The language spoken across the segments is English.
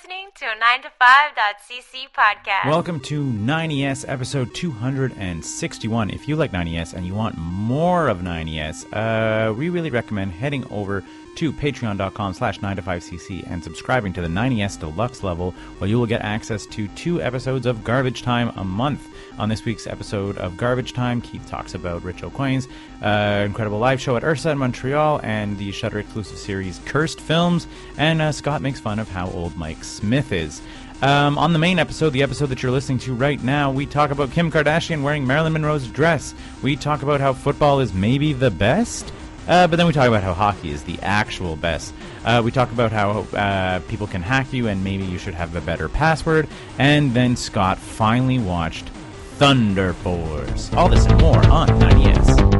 listening to a 9to5.cc podcast. Welcome to 90s episode 261. If you like 90s and you want more of 90s, uh, we really recommend heading over to patreon.com slash 9to5cc and subscribing to the 90s deluxe level where you will get access to two episodes of Garbage Time a month. On this week's episode of Garbage Time, Keith talks about Rich Aucoin's uh, incredible live show at Ursa in Montreal and the Shudder exclusive series Cursed Films, and uh, Scott makes fun of how old Mike Smith is. Um, on the main episode, the episode that you're listening to right now, we talk about Kim Kardashian wearing Marilyn Monroe's dress. We talk about how football is maybe the best. Uh, but then we talk about how hockey is the actual best. Uh, we talk about how uh, people can hack you and maybe you should have a better password. And then Scott finally watched Thunder Force. All this and more on 90s.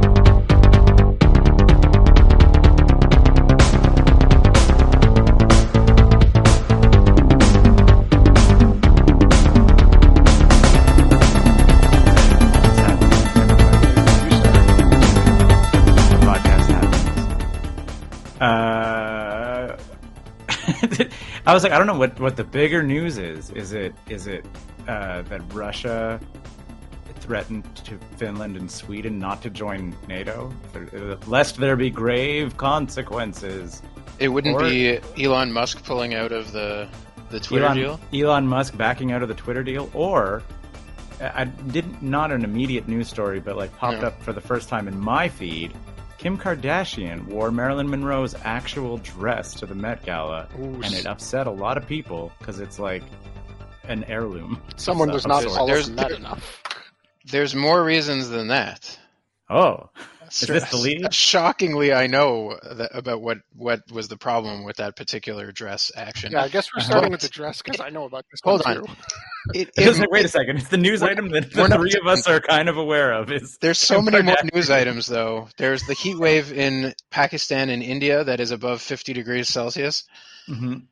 I was like, I don't know what, what the bigger news is. Is it is it uh, that Russia threatened to Finland and Sweden not to join NATO, lest there be grave consequences? It wouldn't or, be Elon Musk pulling out of the the Twitter Elon, deal. Elon Musk backing out of the Twitter deal, or I didn't not an immediate news story, but like popped No. up for the first time in my feed. Kim Kardashian wore Marilyn Monroe's actual dress to the Met Gala, Ooh, and it upset a lot of people because it's like an heirloom. Someone of does some not sort. follow There's- from that enough. There's more reasons than that. Oh, is this the? Shockingly, I know that, about what what was the problem with that particular dress action. Yeah, I guess we're starting with the dress because I know about this. Hold on. It- It was it- like, wait a second. It's the news item that the not three of us are kind of aware of. Is There's so many more news items, though. There's the heat wave in Pakistan and India that is above 50 degrees Celsius. Mhm.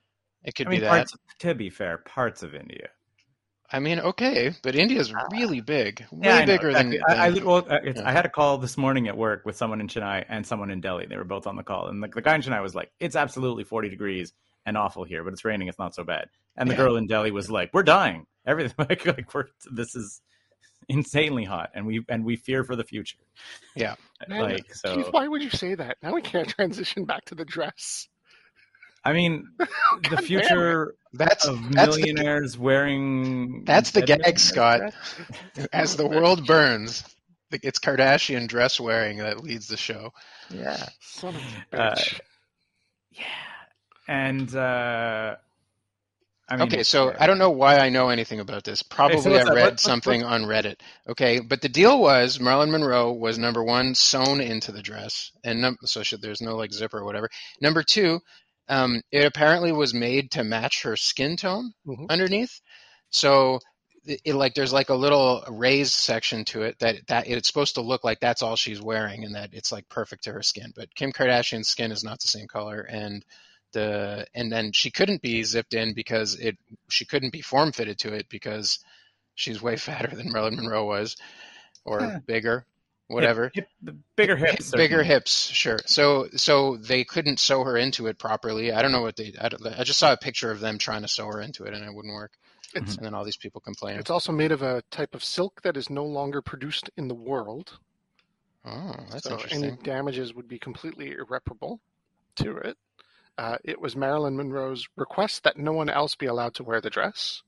It could I mean, be that. parts, to be fair, parts of India. I mean, okay, but India's really big, way Yeah, I know, bigger than. exactly. I, I, well, uh, it's, yeah. I had a call this morning at work with someone in Chennai and someone in Delhi. They were both on the call, and the, the guy in Chennai was like, "It's absolutely 40 degrees and awful here, but it's raining. It's not so bad." And the Yeah. girl in Delhi was like, "We're dying. Everything like, like we're this is insanely hot, and we and we fear for the future." Yeah. Man, like so. Keith, why would you say that? Now we can't transition back to the dress. I mean, the future that's of that's the, millionaires wearing that's the gag, Man Scott. as the world burns. It's Kardashian dress wearing that leads the show. Yeah. Son of a Uh, bitch. Yeah. And uh I mean okay, so yeah. I don't know why I know anything about this. Probably what's I read What- what- something on Reddit. Okay, but the deal was Marilyn Monroe was number one sewn into the dress, and num- so should, there's no like zipper or whatever. Number two, um, it apparently was made to match her skin tone Mhm. underneath. So it, it, like there's like a little raised section to it that that it's supposed to look like that's all she's wearing and that it's like perfect to her skin. But Kim Kardashian's skin is not the same color and the and then she couldn't be zipped in because it she couldn't be form fitted to it because she's way fatter than Marilyn Monroe was or Yeah. bigger whatever Hip- hip- bigger hips. bigger hips sure so so they couldn't sew her into it properly i don't know what they I, I just saw a picture of them trying to sew her into it and it wouldn't work It's and then all these people complaining it's also made of a type of silk that is no longer produced in the world. oh that's so interesting any damages would be completely irreparable to it. Uh, it was Marilyn Monroe's request that no one else be allowed to wear the dress.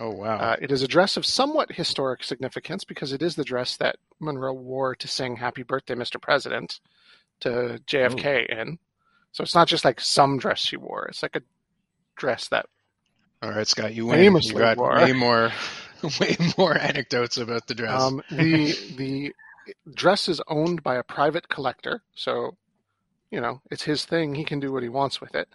oh wow Uh, it is a dress of somewhat historic significance because it is the dress that Monroe wore to sing "Happy Birthday, Mr. President" to JFK in. So it's not just like some dress she wore; it's like a dress that all right scott you win famously you got wore. way more way more anecdotes about the dress um, the the dress is owned by a private collector. So you know it's his thing; he can do what he wants with it.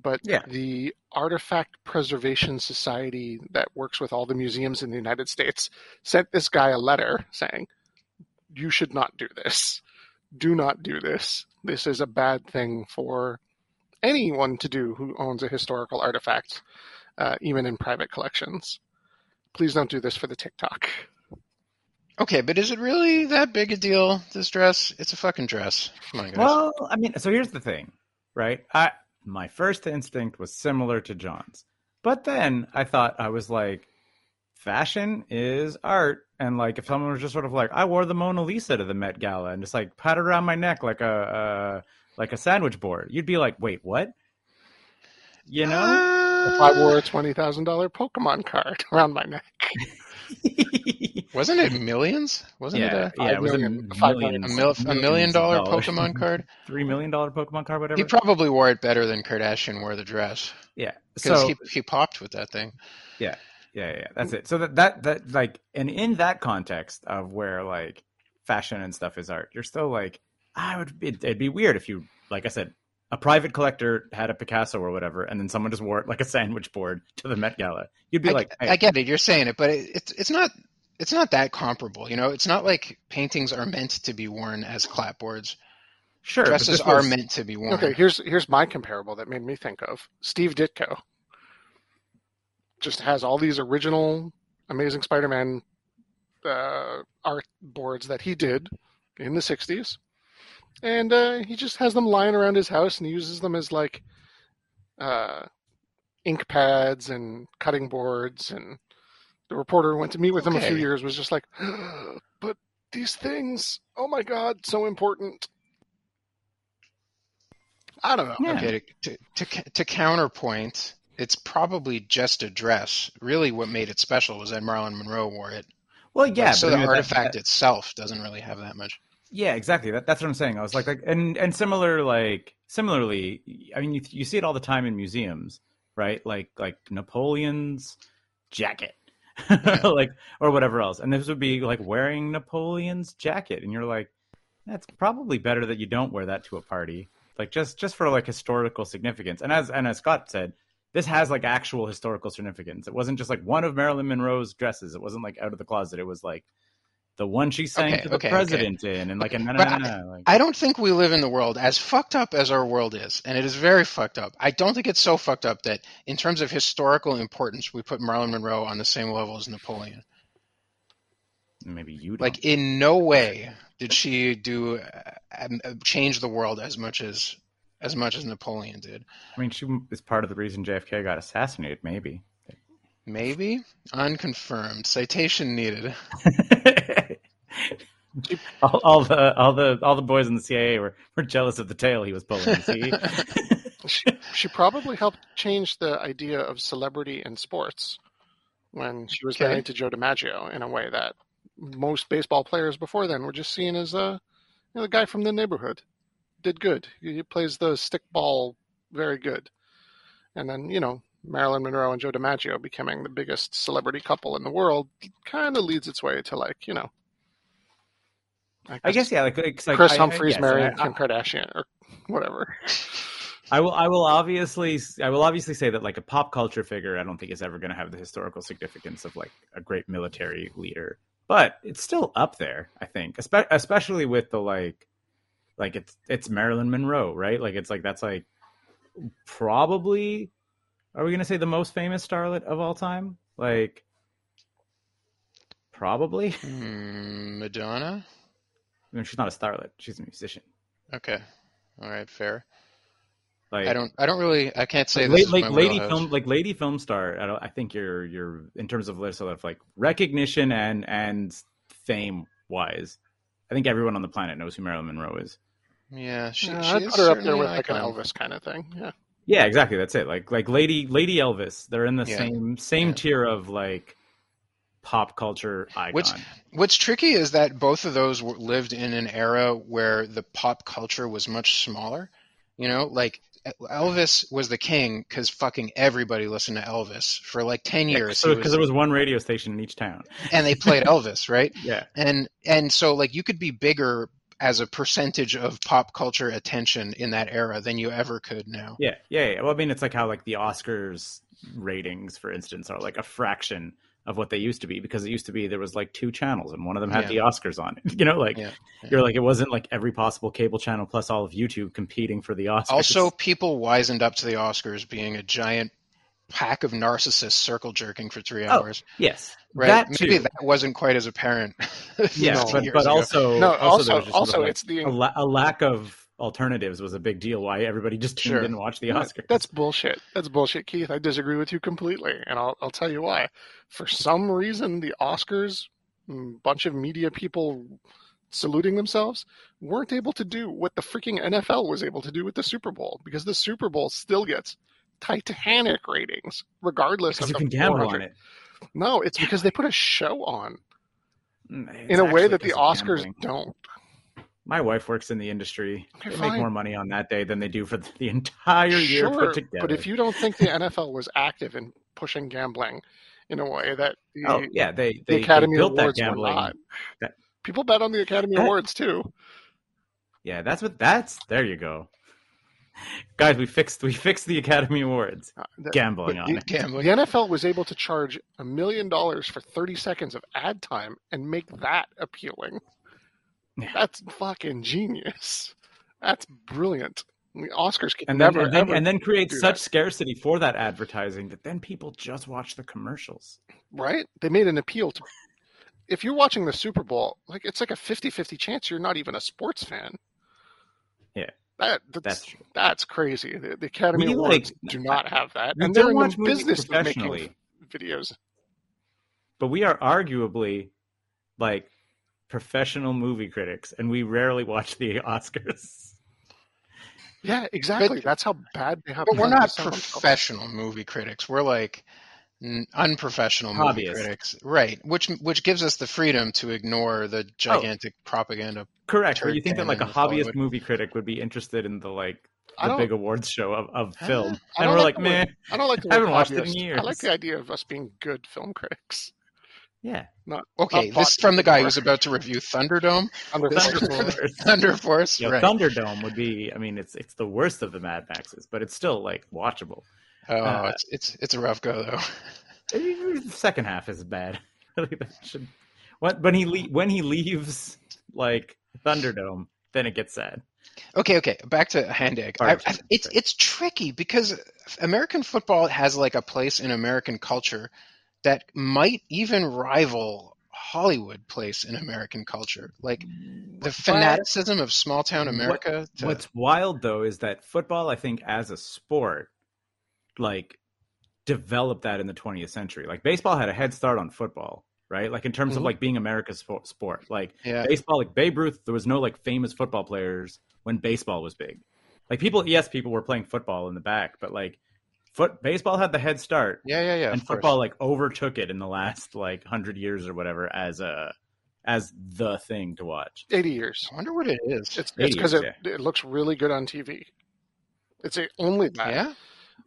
But Yeah. the Artifact Preservation Society that works with all the museums in the United States sent this guy a letter saying, "You should not do this. Do not do this. This is a bad thing for anyone to do who owns a historical artifact, uh, even in private collections. Please don't do this for the TikTok." okay but is it really that big a deal this dress it's a fucking dress come on guys Well, I mean, so here's the thing, right? I my first instinct was similar to John's. But then I thought I was like, fashion is art, and like if someone was just sort of like, I wore the Mona Lisa to the Met Gala and just like pat it around my neck like a uh, like a sandwich board, you'd be like, wait, what? You know? If I wore a twenty thousand dollar Pokemon card around my neck, Wasn't it millions? Wasn't yeah, it yeah, it was a million- five million, a, a, mil- a million dollar Pokemon card? three million dollar Pokemon card, whatever. He probably wore it better than Kardashian wore the dress yeah, because so he he popped with that thing. yeah, yeah, yeah, that's it. So that that that like, and in that context of where like fashion and stuff is art, you're still like, I would. It, it'd be weird if you, like I said, a private collector had a Picasso or whatever, and then someone just wore it like a sandwich board to the Met Gala. You'd be I, like, hey, I get it. You're saying it, but it, it's it's not it's not that comparable. You know, it's not like paintings are meant to be worn as clapboards. sure, Dresses are was- meant to be worn. okay. Here's here's my comparable that made me think of Steve Ditko. Just has all these original Amazing Spider-Man uh, art boards that he did in the '60s, and uh, he just has them lying around his house and he uses them as like uh, ink pads and cutting boards. And the reporter who went to meet with him a few years was just like, "But these things, oh my god, so important." I don't know. Yeah. Okay, to, to, to, to counterpoint, it's probably just a dress. Really, what made it special was that Marilyn Monroe wore it. Well, yeah, Like, so but I the mean, artifact that- itself doesn't really have that much. Yeah, exactly. That, that's what I'm saying. I was like, like, and and similar, like similarly, I mean, you, you see it all the time in museums, right? Like like Napoleon's jacket, like or whatever else, and this would be like wearing Napoleon's jacket, and you're like, that's probably better that you don't wear that to a party, like just just for like historical significance. And as and as Scott said, this has like actual historical significance. It wasn't just like one of Marilyn Monroe's dresses. It wasn't like out of the closet. It was like the one she sang Okay, to the okay, okay. president in, and like a na But na na na. Like, I don't think we live in the world as fucked up as our world is, and it is very fucked up. I don't think it's so fucked up that, in terms of historical importance, we put Marilyn Monroe on the same level as Napoleon. maybe you don't. Like, in no way did she do uh, uh, change the world as much as as much as Napoleon did. I mean, she is part of the reason JFK got assassinated. Maybe. Maybe unconfirmed. Citation needed. all, all the all the all the boys in the CIA were, were jealous of the tail he was pulling. See, she, she probably helped change the idea of celebrity in sports when she was Okay. married to Joe DiMaggio in a way that most baseball players before then were just seen as a you know, the guy from the neighborhood. Did good. He plays the stick ball very good. And then, you know, Marilyn Monroe and Joe DiMaggio becoming the biggest celebrity couple in the world kind of leads its way to like, you know. I guess yeah. Like, like Chris I- I- Humphries marrying I- Kim Kardashian or whatever. I will. I will obviously. I will obviously say that like a pop culture figure, I don't think is ever going to have the historical significance of like a great military leader. But it's still up there. I think, Espe- especially with the like, like it's it's Marilyn Monroe, right? Like it's like that's like probably. Are we going to say the most famous starlet of all time? Like, probably. Hmm, Madonna. I mean, she's not a starlet; she's a musician. Okay. All right. Fair. Like, I don't. I don't really. I can't say like, like lady wheelhouse. film like lady film star I, don't, I think you're you're in terms of list of like recognition and and fame wise i think everyone on the planet knows who marilyn monroe is Yeah, she, Yeah, she I'd is put her up there with an like an. Elvis kind of thing. Yeah. yeah exactly that's it like like lady lady elvis they're in the Yeah. same same Yeah. tier of like pop culture icon Which- What's tricky is that both of those were, lived in an era where the pop culture was much smaller. You know, like Elvis was the king because fucking everybody listened to Elvis for like ten years. so he because there was one radio station in each town and they played Elvis, right? yeah And and so like you could be bigger as a percentage of pop culture attention in that era than you ever could now. yeah yeah, yeah. well i mean it's like how like the oscars ratings for instance are like a fraction of what they used to be because it used to be there was like two channels and one of them had Yeah. the oscars on it you know like Yeah, yeah. you're like it wasn't like every possible cable channel plus all of youtube competing for the oscars Also, people wisened up to the Oscars being a giant pack of narcissists circle jerking for three oh, hours. yes Right? that Maybe too that wasn't quite as apparent. yeah but, but also No, also, also, was just sort also, like, it's the a, la- a lack of alternatives was a big deal. Why everybody just Sure. in and watched the Oscars. That's bullshit. That's bullshit, Keith. I disagree with you completely, and I'll I'll tell you why. For some reason, the Oscars, mm, bunch of media people saluting themselves, weren't able to do what the freaking NFL was able to do with the Super Bowl because the Super Bowl still gets Titanic ratings, regardless because of you the can gamble 400 on it No, it's because they put a show on Mm, in a way that the Oscars gambling. don't. My wife works in the industry. Okay, they fine. make more money on that day than they do for the entire year Sure, put together. but if you don't think the NFL was active in pushing gambling in a way that the, oh yeah, they the they, they Academy built that Awards were gambling. not. that- People bet on the Academy That- Awards too. Yeah, that's what that's. There you go, guys. We fixed we fixed the Academy Awards. Uh, the- Gambling on it. Gambling. The NFL was able to charge a million dollars for 30 seconds of ad time and make that appealing. Yeah. That's fucking genius. That's brilliant. The Oscars could and then, never and then, ever and then create such that. scarcity for that advertising that then people just watch the commercials. right? They made an appeal to. If you're watching the Super Bowl, like it's like a 50-50 chance you're not even a sports fan. Yeah. That that's That's true. that's crazy. The, the Academy We, Awards like, do not have that, and they're don't in the business of making videos. but we are arguably like professional movie critics, and we rarely watch the Oscars. Yeah, exactly. But- That's how bad they have. But we're not sound on top. professional movie critics. We're like n- unprofessional movie Hobbyists. critics, right? Which which gives us the freedom to ignore the gigantic propaganda. Correct. Or you think that like a of Hollywood. hobbyist movie critic would be interested in the like the big awards show of, of Ah, film, and we're like like, man, I don't like the I haven't watched it in years. I like the idea of us being good film critics. yeah, Not Okay, not this is from the guy who's about to review Thunderdome, under Thunder Force. Force. Thunder Force, Yeah, right? Thunderdome would be. I mean, it's it's the worst of the Mad Maxes, but it's still like watchable. Oh, uh, it's it's it's a rough go though. The second half is bad. Should- what when he le- when he leaves like Thunderdome, then it gets sad. Okay, okay. Back to hand egg. I, I, it's it's tricky because American football has like a place in American culture that might even rival Hollywood place in American culture. Like the fanaticism of small town What- America. to- What's wild though is that football, I think, as a sport, like developed that in the 20th century. Like baseball had a head start on football, right? Like in terms of Mhm. like being America's spo- sport. Like yeah, baseball, like Babe Ruth, there was no like famous football players when baseball was big. Like people, yes, people were playing football in the back, but like foot baseball had the head start, yeah, yeah, yeah. and of course. football like overtook it in the last like hundred years or whatever as a as the thing to watch. 80 years. I wonder what it is. It's it's 80 because it, it looks really good on TV. It's a, only that. yeah,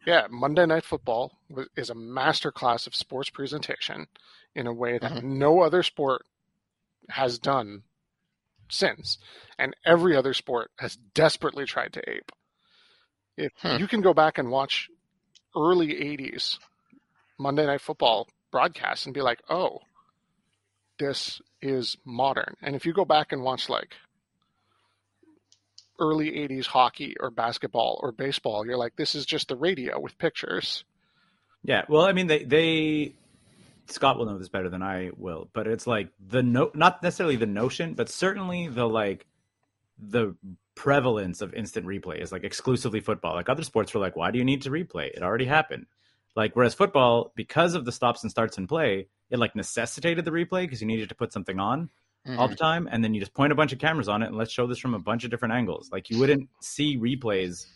Yeah, Monday Night Football is a masterclass of sports presentation in a way that Mhm. no other sport has done since, and every other sport has desperately tried to ape. If Hmm. you can go back and watch early '80s Monday Night Football broadcasts and be like, "Oh, this is modern," and if you go back and watch like early 80s hockey or basketball or baseball you're like this is just the radio with pictures Yeah, well, I mean, they they Scott will know this better than I will, but it's like the no, not necessarily the notion, but certainly the like the prevalence of instant replay is like exclusively football. Like other sports were like, why do you need to replay? It already happened. Like whereas football, because of the stops and starts in play, it like necessitated the replay because you needed to put something on Mhm. all the time, and then you just point a bunch of cameras on it and let's show this from a bunch of different angles. Like you wouldn't see replays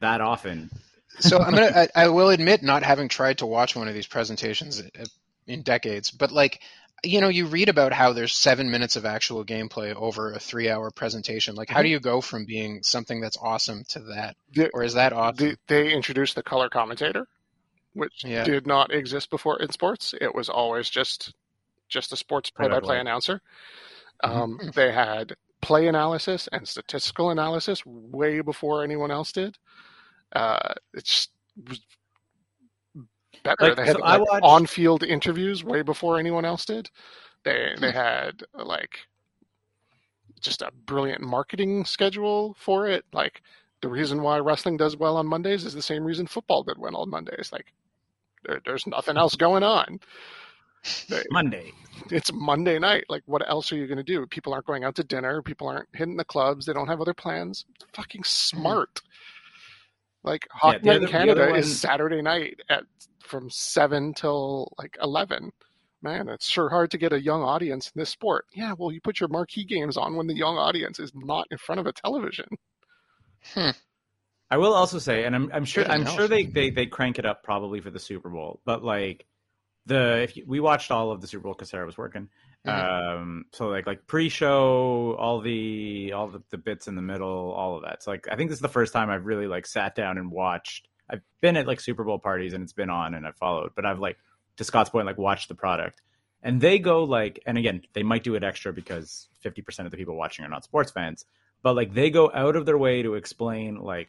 that often. so I'm gonna. I, I will admit not having tried to watch one of these presentations uh, in decades, but like you know, you read about how there's seven minutes of actual gameplay over a three-hour presentation. Like, how do you go from being something that's awesome to that, The- or is that awesome? the, they introduced the color commentator which Yeah. did not exist before in sports it was always just just a sports play-by-play announcer Mm-hmm. um, they had play analysis and statistical analysis way before anyone else did uh, it's was better Like, they had so like, watched- on-field interviews way before anyone else did they they had like just a brilliant marketing schedule for it. Like the reason why wrestling does well on Mondays is the same reason football did well on Mondays. Like there, there's nothing else going on. Monday. It's Monday night. Like, what else are you going to do? People aren't going out to dinner. People aren't hitting the clubs. They don't have other plans. It's fucking mm-hmm. smart. Like Hockey the Night other- in Canada other is Saturday night at from seven till like eleven. Man, it's sure hard to get a young audience in this sport. Yeah, well, you put your marquee games on when the young audience is not in front of a television. Hmm. I will also say, and I'm, I'm sure Good I'm sure they, they they crank it up probably for the Super Bowl, but like the if you, we watched all of the Super Bowl because Sarah was working, Mhm. um, so like like pre-show, all the all the, the bits in the middle, all of that. So like I think this is the first time I've really like sat down and watched. I've been at like Super Bowl parties and it's been on and I've followed, but I've like to Scott's point like watched the product. And they go like, and again, they might do it extra because 50% of the people watching are not sports fans, but like they go out of their way to explain like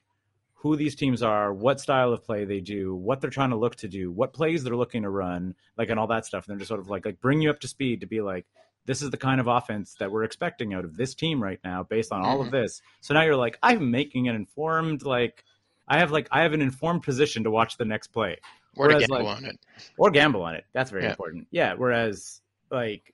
who these teams are, what style of play they do, what they're trying to look to do, what plays they're looking to run, like and all that stuff. And they're just sort of like like bring you up to speed to be like, this is the kind of offense that we're expecting out of this team right now based on all of mm-hmm. this. So now you're like, I'm making an informed like I have like I have an informed position to watch the next play Or Whereas, gamble like- on it. or gamble on it. That's very Yeah. important. Yeah. Whereas like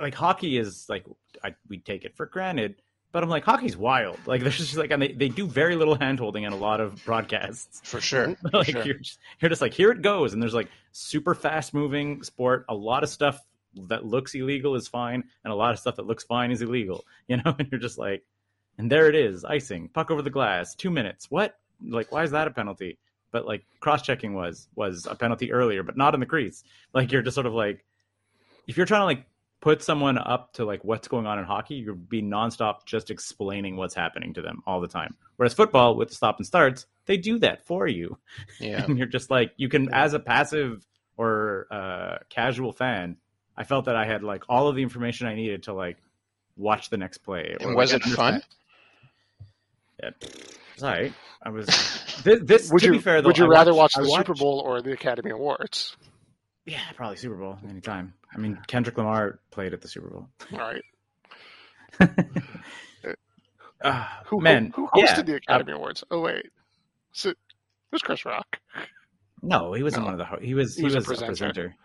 like hockey is like I, we take it for granted, but I'm like hockey's wild. Like there's just like and they, they do very little hand holding in a lot of broadcasts. For sure. For like sure. you're just you're just like here it goes, and there's like super fast moving sport. A lot of stuff that looks illegal is fine, and a lot of stuff that looks fine is illegal. You know, and you're just like, and there it is, icing, puck over the glass, two minutes. What? Like, why is that a penalty? But like cross checking was was a penalty earlier, but not in the crease. Like you're just sort of like, if you're trying to like put someone up to like what's going on in hockey, you're being nonstop just explaining what's happening to them all the time. Whereas football with the stop and starts, they do that for you. Yeah. And you're just like you can as a passive or uh, casual fan, I felt that I had like all of the information I needed to like watch the next play. or, And like, was it fun? Yeah, right. I was this. this Would to you be fair, though, would you I rather watched- watch the Super Bowl or the Academy Awards? Yeah, probably Super Bowl anytime. I mean, Kendrick Lamar played at the Super Bowl. All right. Ah, Who man, who, who hosted yeah. the Academy Awards? Oh wait, so, who's Chris Rock? No, he wasn't No. one of the. Ho- he was. He, was was, a a presenter. presenter.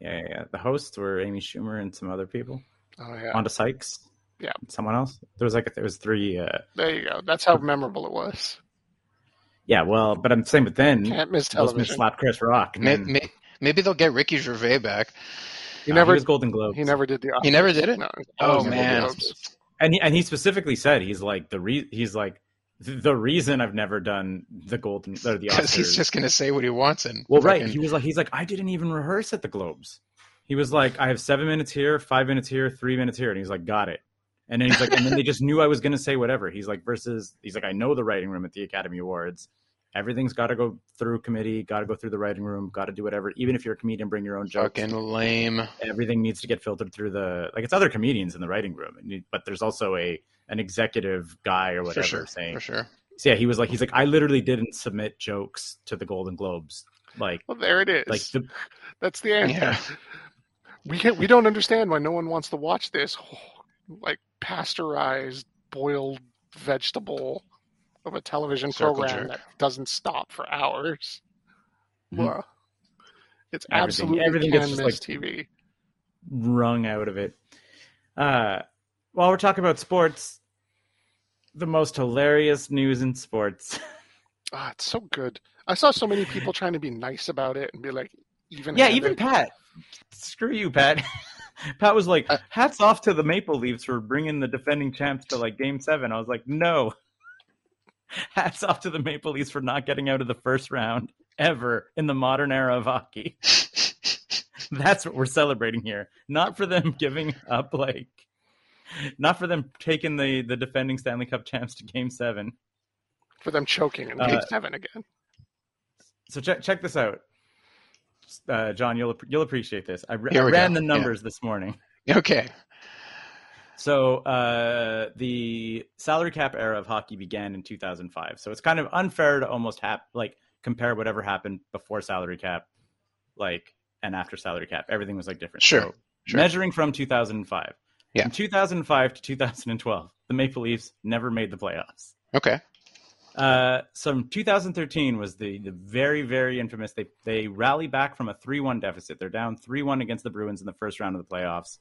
Yeah, yeah, yeah. The hosts were Amy Schumer and some other people. Oh yeah, Wanda Sykes. Yeah. Someone else. There was like there was three. Uh, there you go. That's how memorable it was. yeah, well, but I'm saying, but then Can't miss Will Smith television. slapped Chris Rock. And May- then, Maybe they'll get Ricky Gervais back. He uh, never he was Golden Globe. he never did the. He never did it? No. Oh, Always man. And he, and he specifically said he's like the re- he's like the reason I've never done the Golden or the Because he's just going to say what he wants. And Well, right. fucking- He was like, he's like, I didn't even rehearse at the Globes. He was like, I have seven minutes here, five minutes here, three minutes here, and he's like, got it. And then he's like, and then they just knew I was going to say whatever. He's like, versus, he's like, I know the writing room at the Academy Awards. Everything's got to go through committee, got to go through the writing room, got to do whatever. Even if you're a comedian, bring your own jokes. fucking lame. Everything needs to get filtered through the like. It's other comedians in the writing room, but there's also a an executive guy or For whatever sure. saying. For sure. So yeah, he was like, he's like, I literally didn't submit jokes to the Golden Globes. Like, Well, there it is. like the That's the answer. Yeah. We can't, we don't understand why no one wants to watch this like pasteurized boiled vegetable of a television Circle program jerk. that doesn't stop for hours. Mhm. Well, it's Everything- absolutely everything gets just, like, TV. wrung out of it. Uh, while we're talking about sports, the most hilarious news in sports. Ah, it's so good. I saw so many people trying to be nice about it and be like, even yeah, even Pat. Screw you, Pat. Pat was like, Uh, "Hats off to the Maple Leafs for bringing the defending champs to like Game 7. I was like, "No." Hats off to the Maple Leafs for not getting out of the first round ever in the modern era of hockey. That's what we're celebrating here. Not for them giving up, like, not for them taking the the defending Stanley Cup champs to Game Seven. for them choking in Uh, game seven again. So check check this out, uh, John. You'll you'll appreciate this. I, I ran go. the numbers this morning. Okay. So uh, the salary cap era of hockey began in 2005. So it's kind of unfair to almost hap- like compare whatever happened before salary cap, like and after salary cap. Everything was like different. Sure, So sure. measuring from 2005. Yeah. From 2005 to 2012, the Maple Leafs never made the playoffs. Okay. Uh, so 2013 was the the very very infamous. They they rally back from a three one deficit. They're down three one against the Bruins in the first round of the playoffs.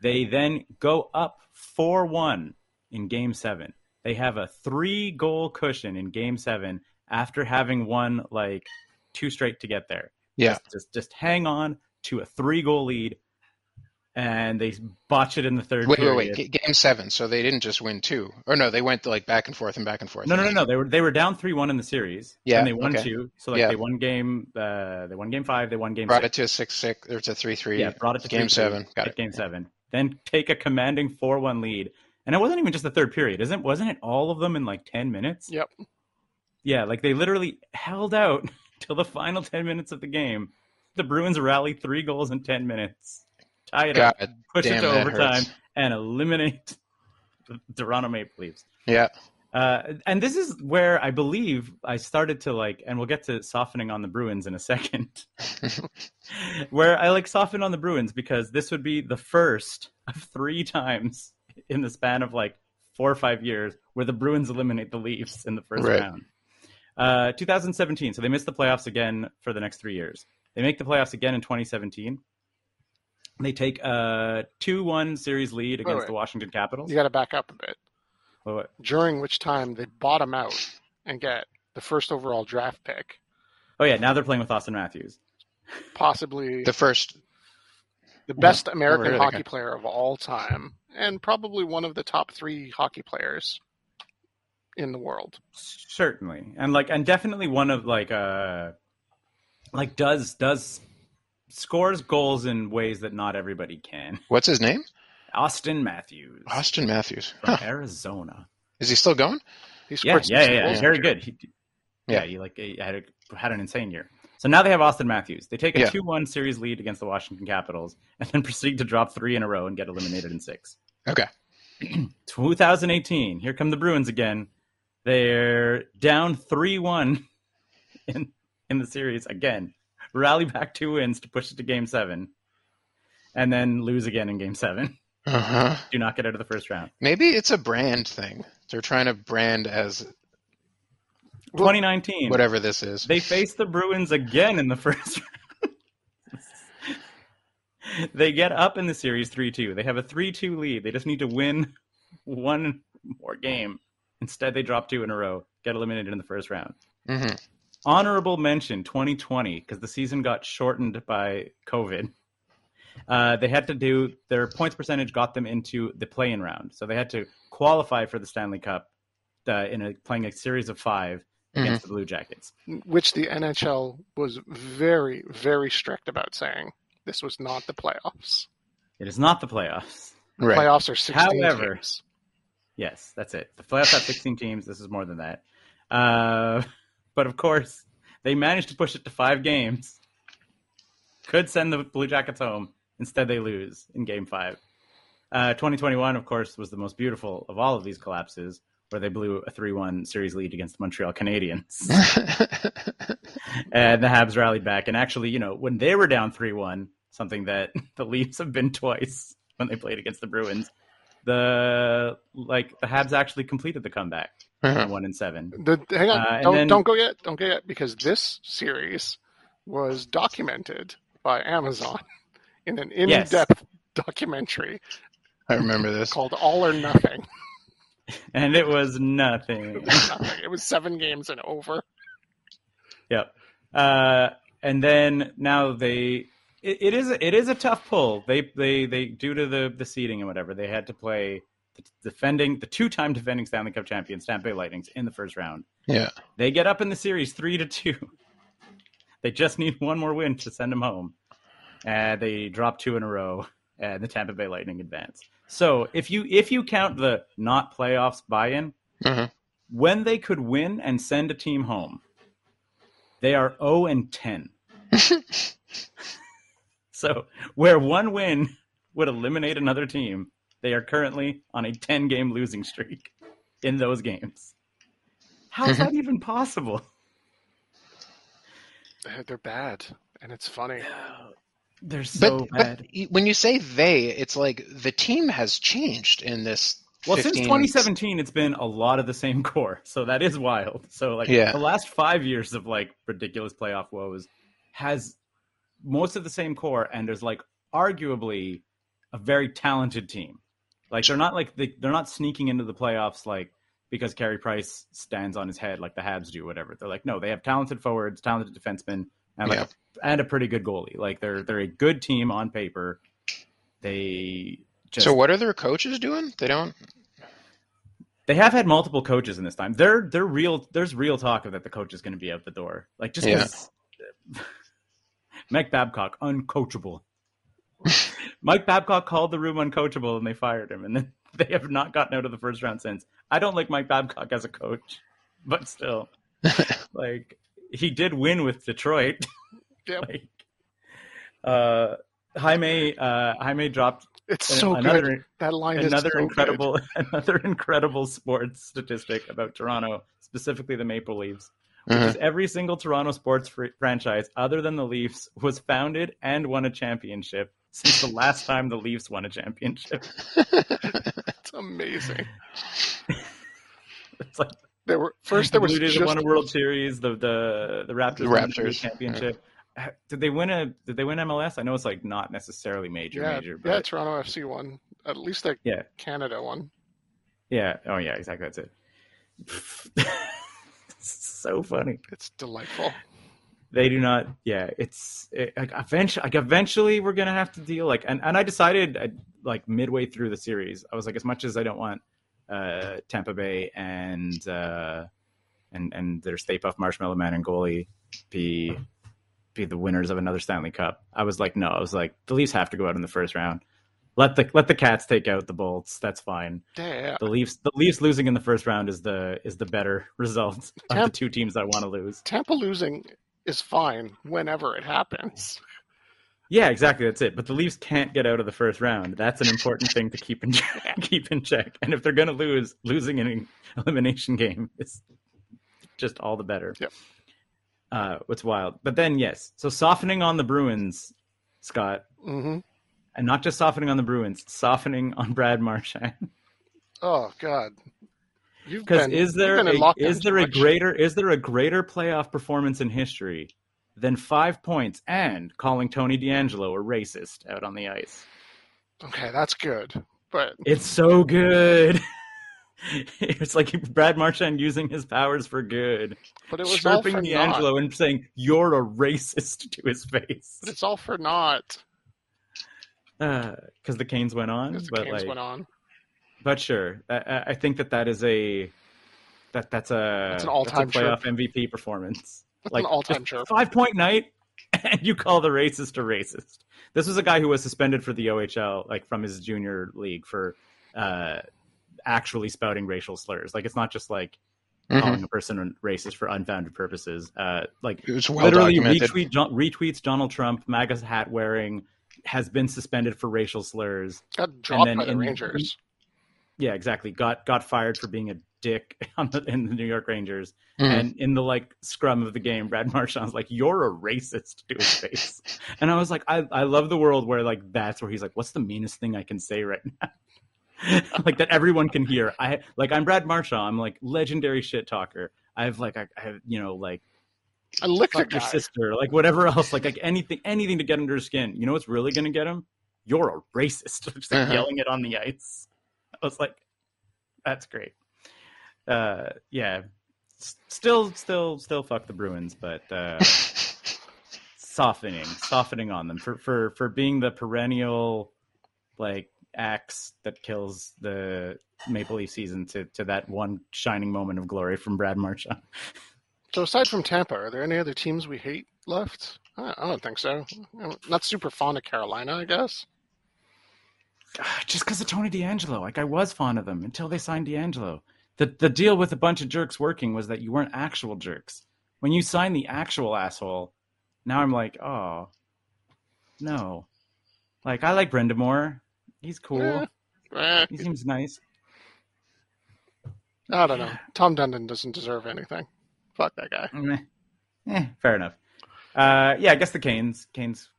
They then go up four one in Game Seven. They have a three goal cushion in Game Seven after having won like two straight to get there. Yeah. just just, just hang on to a three goal lead, and they botch it in the third Wait, wait, period. wait. G- Game seven. So they didn't just win two, or no, they went like back and forth and back and forth. No, no, no, no. They were they were down three one in the series. Yeah, and they won okay. two. So like Yeah. they won game. Uh, they won game five. They won game Brought six. it to a six six or to three three. yeah, brought it to game 3-3, seven. Got it. Game seven. Then take a commanding four one lead, and it wasn't even just the third period, isn't? Wasn't it all of them in like ten minutes? Yep. Yeah, like they literally held out till the final ten minutes of the game. The Bruins rally three goals in ten minutes, tie it God up, push damn, it to overtime, hurts. and eliminate the Toronto Maple Leafs. Yeah. Uh, and this is where I believe I started to like, and we'll get to softening on the Bruins in a second. where I like soften on the Bruins because this would be the first of three times in the span of like four or five years where the Bruins eliminate the Leafs in the first Right. round. Uh, 2017, so they missed the playoffs again for the next three years. They make the playoffs again in 2017. They take a 2 1 series lead against the Washington Capitals. You got to back up a bit. Wait, wait. During which time they bottom out and get the first overall draft pick, Oh, yeah, now they're playing with Auston Matthews. possibly The first. the best American heard hockey guy. player of all time, and probably one of the top three hockey players in the world. certainly and like and definitely one of like uh like does does scores goals in ways that not everybody can What's his name? Austin matthews Auston Matthews. from Huh. Arizona. Is he still going? He Yeah, yeah, yeah, yeah. Very good. He, yeah, Yeah. he like he had a, had an insane year. So now they have Auston Matthews. They take a Yeah. two-one series lead against the Washington Capitals, and then proceed to drop three in a row and get eliminated in six. Okay. 2018. Here come the Bruins again. They're down three-one in in the series again. Rally back two wins to push it to Game Seven, and then lose again in Game Seven. Uh huh. Do not get out of the first round. Maybe it's a brand thing. They're trying to brand as 2019. whatever this is. They face the Bruins again in the first round. they get up in the series 3 2. They have a 3 2 lead. They just need to win one more game. Instead, they drop two in a row, get eliminated in the first round. hmm Honorable mention 2020, because the season got shortened by COVID. Uh, they had to do their points percentage got them into the play-in round, so they had to qualify for the Stanley Cup uh, in a, playing a series of 5 against the Blue Jackets. which the NHL was very, very strict about saying this was not the playoffs. It is not the playoffs. Right. Playoffs are 16 However- teams. Yes, that's it. The playoffs have 16 teams. This is more than that. Uh, but of course, they managed to push it to five games. Could send the Blue Jackets home. Instead, they lose in Game Five. Uh, 2021, of course, was the most beautiful of all of these collapses, where they blew a 3-1 series lead against the Montreal Canadiens. and the Habs rallied back. And actually, you know, when they were down 3-1, something that the Leafs have been twice when they played against the Bruins, the like the Habs actually completed the comeback, Uh-huh. one and seven. The, hang on, Uh, don't, then- don't go yet, don't go yet, because this series was documented by Amazon in an in-depth documentary I remember this. called All or Nothing. And it was nothing. Nothing. It was seven games and over. Yep. Uh, and then now they it, it is it is a tough pull. They they they due to the the seeding and whatever they had to play the defending the two time defending Stanley Cup champions Tampa Bay Lightnings in the first round. Yeah. They get up in the series three to two. They just need one more win to send them home. And they dropped two in a row, and the Tampa Bay Lightning advance. So if you if you count the not playoffs buy-in, Uh-huh. when they could win and send a team home, they are 0 and 10. so where one win would eliminate another team, they are currently on a 10 game losing streak in those games. How is that mm-hmm. even possible? They're- They're bad, and it's funny. They're so but, bad. but when you say they, it's like the team has changed in this Well, since 2017, it's been a lot of the same core, so that is wild. So, like, Yeah. the last five years of like ridiculous playoff woes has most of the same core, and there's like arguably a very talented team. Like, they're not like they, they're not sneaking into the playoffs like because Carey Price stands on his head like the Habs do, whatever. They're like, no, they have talented forwards, talented defensemen, and like Yeah. and a pretty good goalie. Like, they're they're a good team on paper. They just So what are their coaches doing? They don't. They have had multiple coaches in this time. They're they're real. There's real talk of that the coach is going to be out the door. Like just Yeah. Mike Babcock uncoachable. Mike Babcock called the room uncoachable and they fired him, and then they have not gotten out of the first round since. I don't like Mike Babcock as a coach, but still, like he did win with Detroit. Yep. like, uh, Jaime uh, Jaime dropped It's so another good. That line another is so incredible another incredible sports statistic about Toronto, specifically the Maple Leafs, which is every single Toronto sports fr- franchise other than the Leafs was founded and won a championship since the last time the Leafs won a championship. good. It's amazing. It's like There were first there the was Blue just won a World Series, the the the Raptors, The won the championship. Uh, Did they win a Did they win MLS? I know it's like not necessarily major, yeah, major, yeah, but Toronto FC won. At least the Yeah. Canada one. yeah. Oh yeah, exactly. That's it. so funny. It's delightful. they do not yeah it's it, like eventually like eventually we're gonna have to deal like and, and i decided like midway through the series i was like as much as i don't want uh tampa bay and uh and and their stay puft marshmallow man and goalie be be the winners of another stanley cup. I was like no i was like the leafs have to go out in the first round. Let the let the cats take out the bolts. That's fine. Damn. the leafs the leafs losing in the first round is the is the better result of the two teams i want to lose. Tampa losing is fine whenever it happens. Yeah, exactly. That's it. But the Leafs can't get out of the first round. That's an important thing to keep in check, keep in check. And if they're going to lose, losing an elimination game is just all the better. Yep. Uh, what's wild. But then, yes. So softening on the Bruins, Scott, hmm and not just softening on the Bruins, softening on Brad Marchand. Oh God. You've Because is there you've been in a, is there a greater is there a greater playoff performance in history than five points and calling Tony DeAngelo a racist out on the ice? Okay, that's good. But It's so good. it's like Brad Marchand using his powers for good, but it was all chirping for naught. And saying "You're a racist" to his face But it's all for naught. Uh, because the Canes went on. Because the But games like, went on. but sure, I- I, think that that is a that that's a That's an all-time that's playoff MVP performance. That's like an all-time just chirp. five point night, and you call the racist a racist. This was a guy who was suspended for the OHL, like from his junior league, for uh, actually spouting racial slurs. Like it's not just like Mhm. calling a person racist for unfounded purposes. Uh, like It was well literally retweet, jo- retweets Donald Trump, MAGA hat wearing, has been suspended for racial slurs. Got dropped then by the in- Rangers. Yeah, exactly. Got got fired for being a dick on the, in the New York Rangers. Mhm. And in the like scrum of the game, Brad Marchand's like, "You're a racist" to his face, and I was like, I I love the world where like that's where he's like, "What's the meanest thing I can say right now?" like that everyone can hear. I like I'm Brad Marchand. I'm like legendary shit talker. I have like I, I have you know like I licked a fuck your sister, like whatever else, like like anything anything to get under his skin. You know what's really gonna get him? You're a racist. Just like Uh-huh. yelling it on the ice. I was like, that's great. Uh, yeah, still, still, still, fuck the Bruins, but uh, softening, softening on them for for for being the perennial like axe that kills the Maple Leaf season to to that one shining moment of glory from Brad Marchand. So aside from Tampa, are there any other teams we hate left? I I don't think so. I'm not super fond of Carolina, I guess. Just because of Tony DeAngelo. Like I was fond of them until they signed DeAngelo. The the deal with a bunch of jerks working was that you weren't actual jerks. When you sign the actual asshole, now I'm like, oh no. Like I like Brind'Amour. He's cool. Eh, eh, He seems nice. I don't know. Tom Dundon doesn't deserve anything. Fuck that guy. Meh. Eh, fair enough. Uh, yeah, I guess the Canes. Canes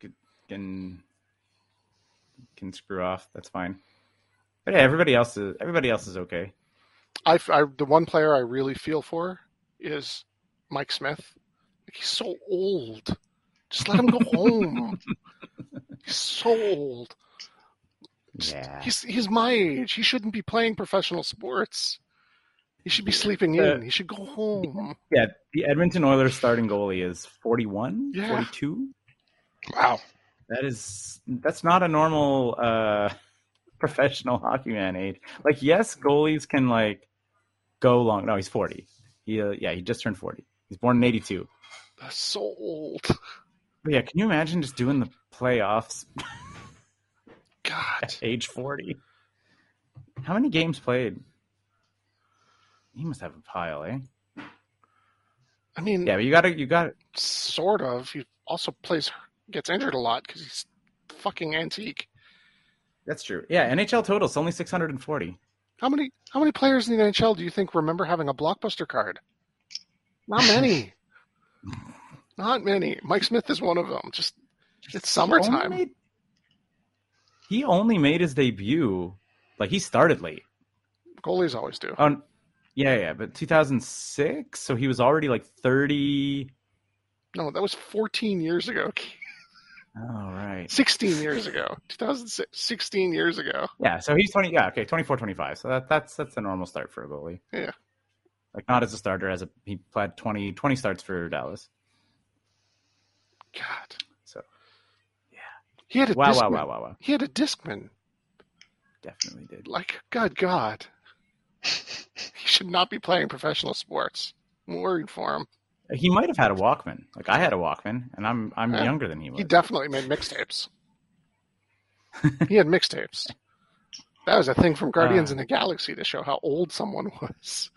can can screw off. That's fine. But yeah, everybody else is everybody else is okay. I, I the one player I really feel for is Mike Smith. He's so old. Just let him go home. He's so old. Yeah. He's he's my age. He shouldn't be playing professional sports. He should be sleeping in. He should go home. Yeah, the Edmonton Oilers starting goalie is 41, Yeah. 42. Wow. That is that's not a normal uh professional hockey man age. Like yes, goalies can like go long. No, he's 40. He uh, yeah, he just turned 40. He's born in 82. That's so old. But yeah, can you imagine just doing the playoffs God. at age 40? How many games played? He must have a pile, eh? I mean, Yeah, but you got to you got sort of. He also plays, gets injured a lot because he's fucking antique. That's true. Yeah, NHL total's only 640. How many how many players in the NHL do you think remember having a blockbuster card? Not many. Not many. Mike Smith is one of them. Just it's He only summertime. made- He only made his debut like he started late. Goalies always do. On yeah, yeah, but 2006, so he was already like 30. No, that was 14 years ago. Oh, right. 16 years ago. 2006. 16 years ago. Yeah, so he's 20 yeah, okay, 24 25. So that that's that's a normal start for a goalie. Yeah. Like not as a starter as a he played 20 20 starts for Dallas. God. So Yeah. He had a wow, wow, wow, wow, wow. He had a discman. Definitely did. Like, God, God. he should not be playing professional sports. I'm worried for him. He might have had a Walkman. Like I had a Walkman and I'm I'm Yeah. younger than he was. He definitely made mixtapes. he had mixtapes. That was a thing from Guardians Uh. in the Galaxy to show how old someone was.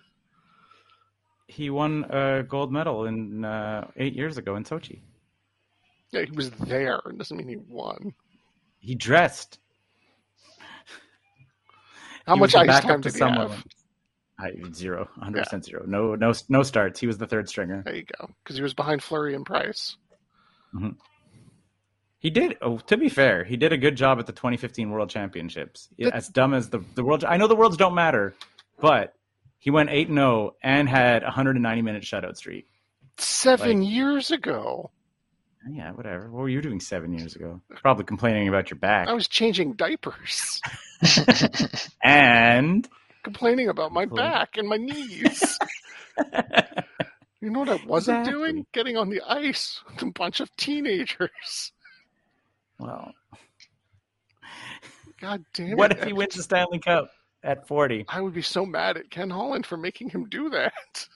he won a gold medal in uh, 8 years ago in Sochi. Yeah, he was there. It doesn't mean he won. He dressed How He much ice time to did he someone. have? I, zero, 100% zero. No, no, no starts. He was the third stringer. There you go. Because he was behind Fleury and Price. Mm-hmm. He did. Oh, to be fair, he did a good job at the 2015 World Championships. Yeah, as dumb as the the world. I know the worlds don't matter, but he went eight and zero and had a 190 minute shutout streak. Seven years ago. Yeah, whatever. What were you doing seven years ago? Probably complaining about your back I was changing diapers. and complaining about my back and my knees. you know what I wasn't Exactly. doing? Getting on the ice with a bunch of teenagers. well, God damn it. what if he wins the Stanley Cup at 40? I would be so mad at Ken Holland for making him do that.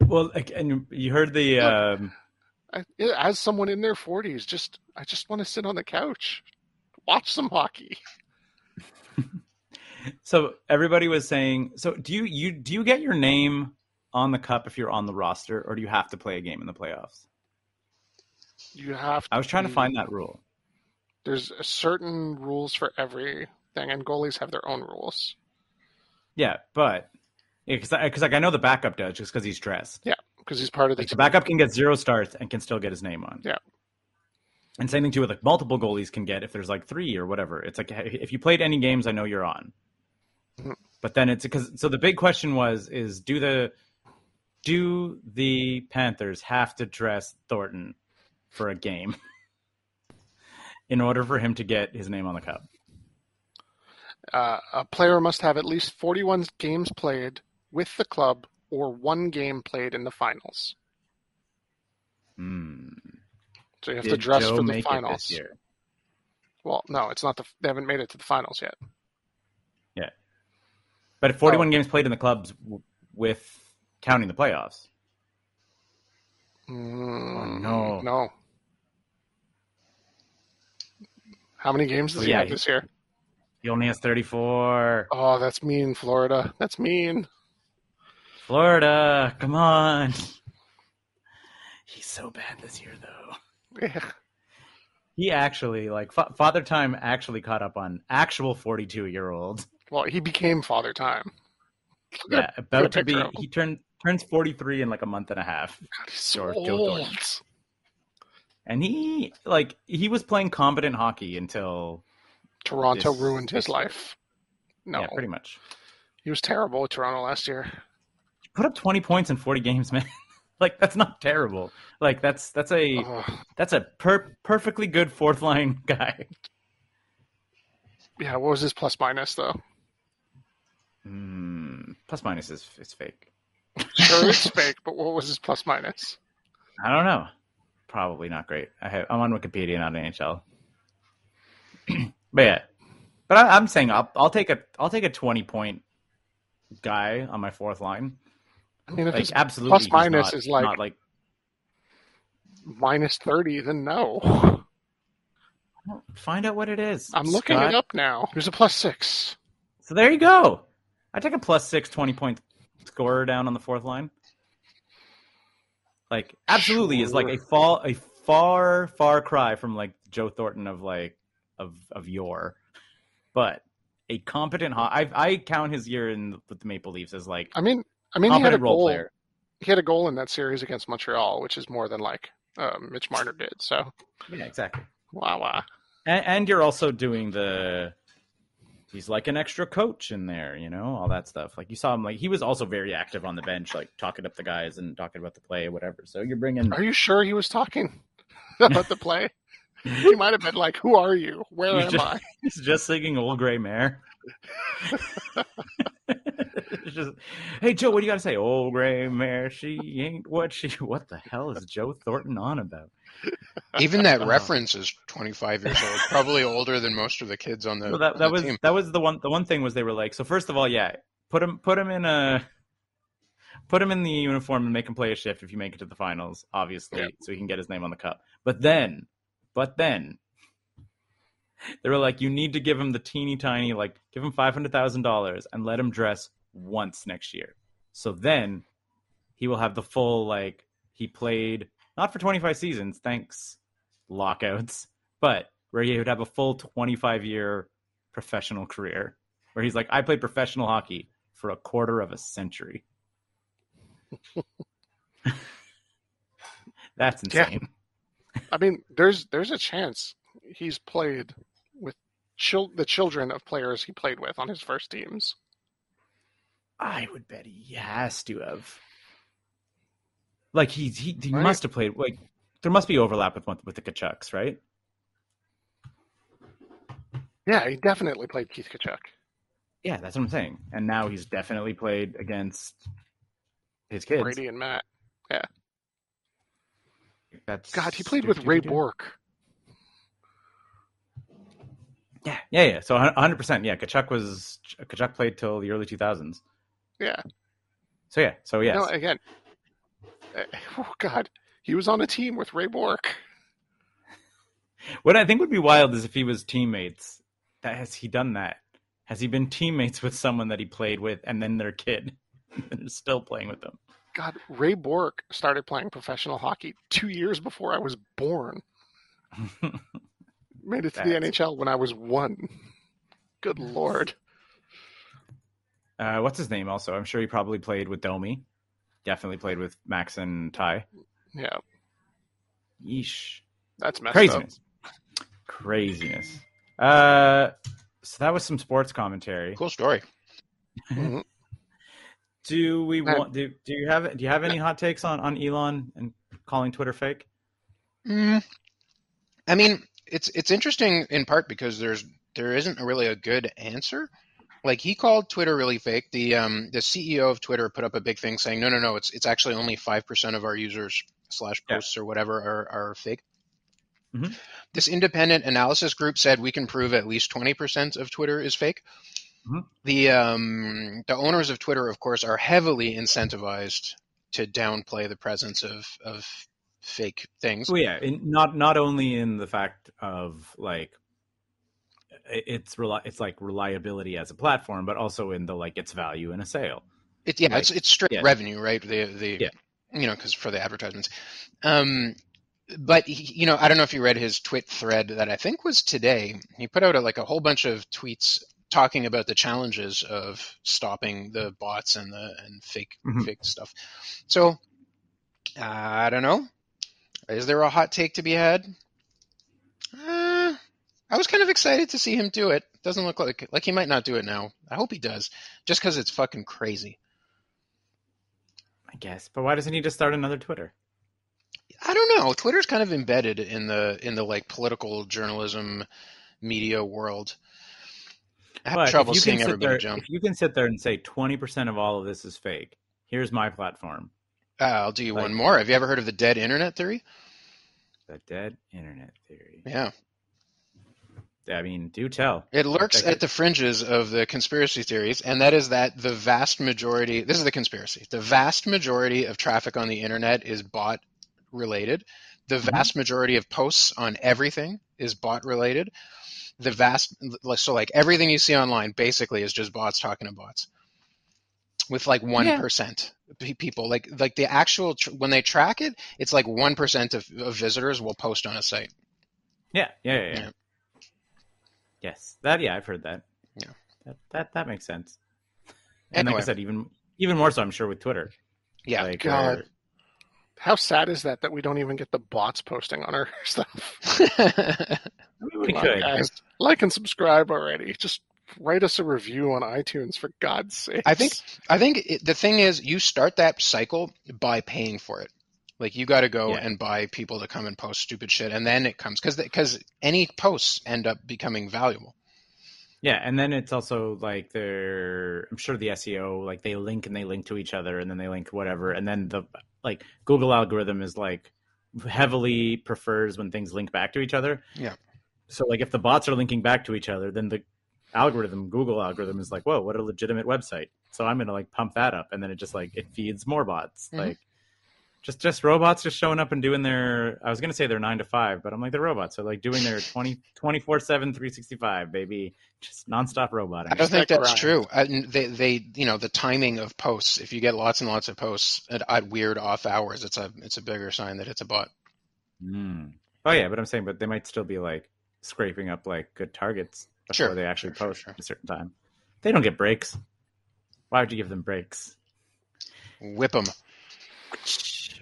Well, and you heard the. Um, I, as someone in their 40s, just I just want to sit on the couch, watch some hockey. So everybody was saying, so do you you do you get your name on the cup if you're on the roster, or do you have to play a game in the playoffs? You have. I was trying to find that rule. There's a certain rules for everything, and goalies have their own rules. Yeah, but because because like I know the backup does just because he's dressed. Yeah because he's part of the Like the backup can get zero starts and can still get his name on. Yeah. And same thing too with like multiple goalies can get if there's like three or whatever. It's like if you played any games, I know you're on. But then it's because so the big question was is do the do the Panthers have to dress Thornton for a game in order for him to get his name on the cup? Uh, a player must have at least 41 games played with the club or one game played in the finals. Hmm. So you have to dress Joe for the finals. Well, no, it's not the. They haven't made it to the finals yet. But 41 Oh. games played in the clubs w- with counting the playoffs. Mm, no. no. How many games does Oh, he yeah, have this year? He only has 34. Oh, that's mean, Florida. That's mean. Florida, come on. He's so bad this year, though. Yeah. He actually, like, Fa- Father Time actually caught up on actual 42 year old. Well, he became Father Time. Yeah, about a to be. picture of him. He turned turns 43 in like a month and a half. God, he's so George Joe old. Thornton. And he, like, he was playing competent hockey until. Toronto This- ruined his life. No, Yeah, pretty much. he was terrible at Toronto last year. Put up 20 points in 40 games, man. like that's not terrible. Like that's that's a Ugh. that's a per- perfectly good fourth line guy. yeah, what was his plus minus though? Mm, plus minus is is fake. Sure, it's fake, but what was his plus minus? I don't know. Probably not great. I have, I'm on Wikipedia, not NHL. but yeah, but I, I'm saying I'll, I'll take a I'll take a 20 point guy on my fourth line. I mean, if Like it's absolutely, minus not- is like- not like minus thirty, then no. find out what it is. I'm looking it up now. There's a plus six. So there you go. I take a plus six 20 point scorer down on the fourth line. Like absolutely is like a Sure. fall a far far cry from like Joe Thornton of like of of yore, but a competent. ho- I I count his year in with the Maple Leafs as like I mean, I mean, he had a role goal. player. He had a goal in that series against Montreal, which is more than like uh, Mitch Marner did. So, Yeah, exactly. wow, wow. And, and you're also doing the. He's like an extra coach in there, you know, all that stuff. Like you saw him, like he was also very active on the bench, like talking up the guys and talking about the play, whatever. So you're bringing. Are you sure he was talking about the play? He might have been like, "Who are you? Where He's am just- I?" He's just singing "Old Gray Mare." It's just, hey Joe, what do you got to say? Old gray mare, she ain't what she. What the hell is Joe Thornton on about? Even that Oh. reference is 25 years old, probably older than most of the kids on the, So that on that the was team. that was the one the one thing was they were like so first of all yeah put him put him in a put him in the uniform and make him play a shift if you make it to the finals obviously Yeah. so he can get his name on the cup but then but then they were like you need to give him the teeny tiny like give him five hundred thousand dollars and let him dress once next year so then he will have the full like he played not for 25 seasons thanks lockouts but where he would have a full 25 year professional career where he's like i played professional hockey for a quarter of a century that's Yeah. insane I mean, there's there's a chance he's played with chil- the children of players he played with on his first teams. I would bet he has to have like he he, he Right. must have played like there must be overlap with with the Tkachuks, right Yeah, he definitely played Keith Tkachuk. yeah that's what i'm saying and now he's definitely played against his kids Brady and Matt. Yeah, that's God, he played with Ray Bourque. Yeah, yeah, yeah. So 100. percent Yeah, Tkachuk was Tkachuk played till the early 2000s. Yeah. So yeah, so yeah. No, again. Oh God, he was on a team with Ray Bourque. what I think would be wild is if he was teammates. That has he done that? Has he been teammates with someone that he played with, and then their kid, and is still playing with them? God, Ray Bourque started playing professional hockey two years before I was born. Made it to the NHL when I was one. Good lord. Uh, what's his name? Also, I'm sure he probably played with Domi. Definitely played with Max and Tie. Yeah, Yeesh. that's messed up. Craziness. Craziness. Uh, so that was some sports commentary. Cool story. Mhm. Do we Man. want? Do Do you have Do you have any hot takes on on Elon and calling Twitter fake? Mm, I mean, it's it's interesting in part because there's there isn't really a good answer. Like he called Twitter really fake. The um the CEO of Twitter put up a big thing saying, no, no, no, it's it's actually only five percent of our users slash Yeah. posts or whatever are are fake. Mhm. This independent analysis group said we can prove at least twenty percent of Twitter is fake. Mhm. The um the owners of Twitter, of course, are heavily incentivized to downplay the presence of of fake things. Well, yeah, in, not not only in the fact of like it's reli- it's like reliability as a platform, but also in the like its value in a sale. It, yeah, Like, it's it's straight yeah. revenue, right? The the Yeah. you know because for the advertisements. Um, but he, you know, I don't know if you read his twit thread that I think was today. He put out a, like a whole bunch of tweets talking about the challenges of stopping the bots and the and fake Mhm. fake stuff. So I don't know. Is there a hot take to be had? Uh, I was kind of excited to see him do it. Doesn't look like like he might not do it now. I hope he does, just because it's fucking crazy. I guess. But why doesn't he just start another Twitter? I don't know. Twitter's kind of embedded in the in the like political journalism media world. I have But trouble seeing everybody there- jump. If you can sit there and say 20% of all of this is fake, here's my platform. Uh, I'll do you like- one more. Have you ever heard of the dead internet theory? The dead internet theory. Yeah. I mean, do tell. It lurks at the fringes of the conspiracy theories, and that is that the vast majority this is the conspiracy. The vast majority of traffic on the internet is bot related. The Mhm. vast majority of posts on everything is bot related. The vast so like everything you see online basically is just bots talking to bots. With like 1% pe- people like like the actual tr- when they track it, it's like 1% of, of visitors will post on a site. Yeah, yeah, yeah, yeah. Yeah. Yes, that. Yeah, I've heard that. Yeah. that that, that makes sense. And like I said, even even more so, I'm sure with Twitter. Yeah. like, God. where- How sad is that that we don't even get the bots posting on our stuff? We Come on, could. guys. Like and subscribe already. Just write us a review on iTunes for God's sake. I think I think it, the thing is, you start that cycle by paying for it. Like you got to go Yeah. and buy people to come and post stupid shit, and then it comes because because any posts end up becoming valuable. Yeah, and then it's also like they're I'm sure the SEO like they link and they link to each other and then they link whatever and then the like Google algorithm is like heavily prefers when things link back to each other. Yeah. So like if the bots are linking back to each other, then the algorithm, Google algorithm is like, "Whoa, what a legitimate website." So I'm going to like pump that up and then it just like it feeds more bots. Mhm. Like just just robots just showing up and doing their I was going to say they're 9 to 5, but I'm like they're robots. So like doing their 20 24/7 365, baby. Just nonstop roboting. I don't think that's grind. true. I, they they you know the timing of posts. If you get lots and lots of posts at, at weird off hours, it's a it's a bigger sign that it's a bot. Mm. Oh yeah, but I'm saying, but they might still be like scraping up like good targets before Sure, they actually sure, sure, post sure. at a certain time. They don't get breaks. Why would you give them breaks? Whip them.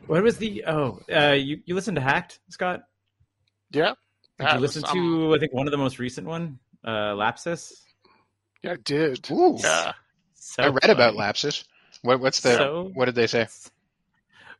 What was the? Oh, uh, you you listened to Hacked, Scott? yeah. Did That you was, listen um, to? I think one of the most recent one, uh, Lapsus. Yeah, I did. Ooh, Yeah. So I read about funny. Lapsus. What what's the So- what did they say?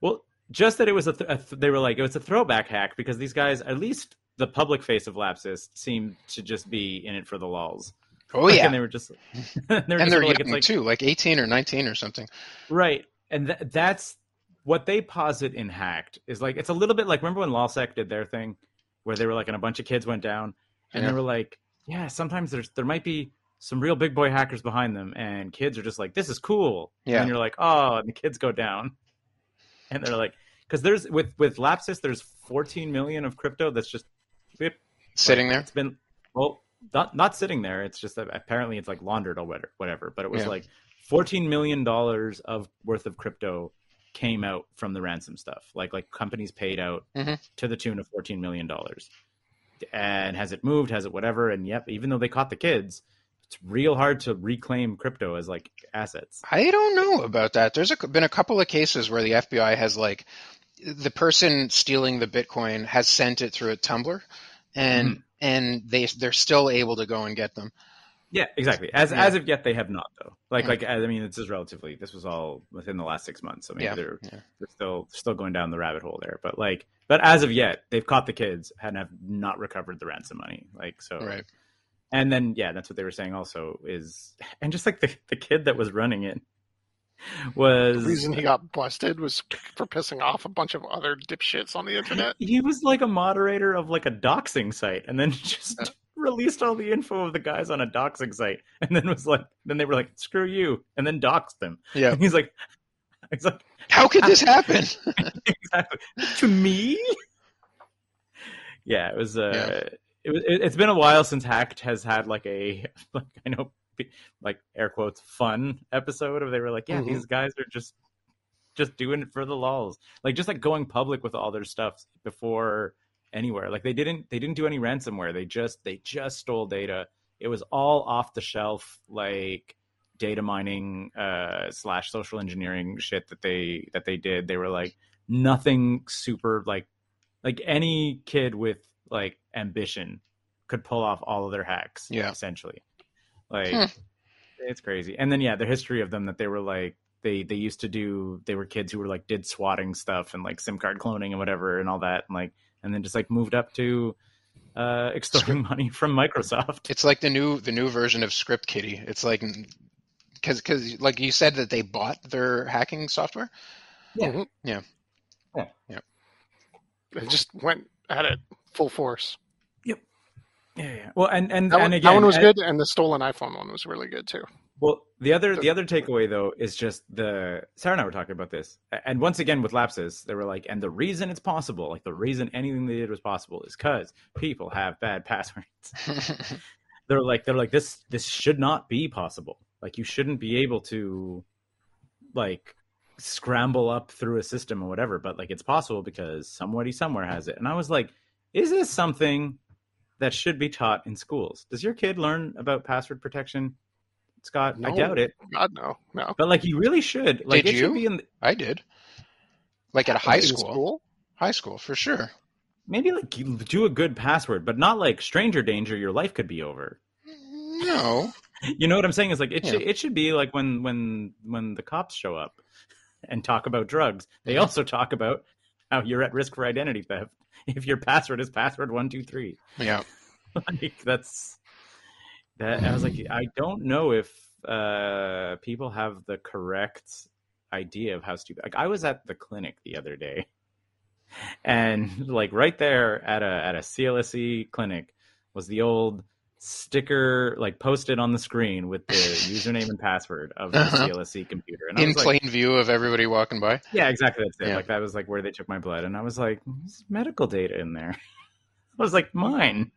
Well, just that it was a, th- a th- they were like it was a throwback hack because these guys, at least the public face of Lapsus, seemed to just be in it for the lulls. Oh Like, yeah, and they were just, they were and just they're like, young like, too, like eighteen or nineteen or something. Right. And th- that's what they posit in Hacked is like, it's a little bit like, remember when LulzSec did their thing where they were like, and a bunch of kids went down and Yeah. they were like, yeah, sometimes there's, there might be some real big boy hackers behind them and kids are just like, this is cool. Yeah. And you're like, oh, and the kids go down and they're like, cause there's with, with Lapsus, there's 14 million of crypto that's just Sitting there. It's been well, not not sitting there. It's just that apparently it's like laundered or whatever. Whatever. But it was Yeah. like fourteen million dollars of worth of crypto came out from the ransom stuff. Like like companies paid out Mhm. to the tune of fourteen million dollars. And has it moved? Has it whatever? And yep, even though they caught the kids, it's real hard to reclaim crypto as like assets. I don't know about that. There's a, been a couple of cases where the FBI has like the person stealing the Bitcoin has sent it through a tumbler, and Mm-hmm. and they they're still able to go and get them. Yeah, exactly. As Yeah. as of yet, they have not though. Like Yeah. like I mean, this is relatively. This was all within the last six months, so maybe Yeah, they're they're still still going down the rabbit hole there. But like, but as of yet, they've caught the kids and have not recovered the ransom money. Like so, Right. and then yeah, that's what they were saying also is, and just like the the kid that was running it was The reason he got busted was for pissing off a bunch of other dipshits on the internet. he was like a moderator of like a doxing site and then just released all the info of the guys on a doxing site and then was like then they were like screw you and then doxed them Yeah. and he's like like How could this happen? exactly to me yeah it was uh Yeah. it was it, it's been a while since hacked has had like a like i know like air quotes fun episode of they were like yeah Mhm. these guys are just just doing it for the lulls like just like going public with all their stuff before anywhere like they didn't they didn't do any ransomware they just they just stole data it was all off the shelf like data mining uh slash social engineering shit that they that they did they were like nothing super like like any kid with like ambition could pull off all of their hacks Yeah. essentially Like Hmm. it's crazy. And then yeah, the history of them that they were like they they used to do they were kids who were like did swatting stuff and like SIM card cloning and whatever and all that and like and then just like moved up to uh extorting money from Microsoft. It's like the new the new version of Script Kiddie. It's like because because like you said that they bought their hacking software. Yeah. Mhm. Yeah. Yeah. Yeah. They just went at it full force. Yep. Yeah, yeah. Well, and and That, and one, again, that one was and- good, and the stolen iPhone one was really good too. Well, the other the other takeaway though is just the Sarah and I were talking about this, and once again with Lapsus, they were like, and the reason it's possible, like the reason anything they did was possible, is because people have bad passwords. they're like they're like this this should not be possible. Like you shouldn't be able to like scramble up through a system or whatever, but like it's possible because somebody somewhere has it. And I was like, is this something that should be taught in schools? Does your kid learn about password protection? Scott, I doubt it. God no, no. But like you really should. Like Did it should be in I did. Like at a high In school. High school for sure. maybe like you do a good password, but not like stranger danger. Your life could be over. No. You know what I'm saying? Is like it Yeah. should it should be like when when when the cops show up and talk about drugs, they Mhm. also talk about how you're at risk for identity theft if your password is password one two three. Yeah. like that's that I was like I don't know if uh people have the correct idea of how stupid like I was at the clinic the other day and like right there at a at a CLSC clinic was the old sticker like posted on the screen with the username and password of the Uh-huh. CLSC E computer and I In was like, plain view of everybody walking by. yeah exactly that's it Yeah. like that was like where they took my blood and I was like there's medical data in there I was like mine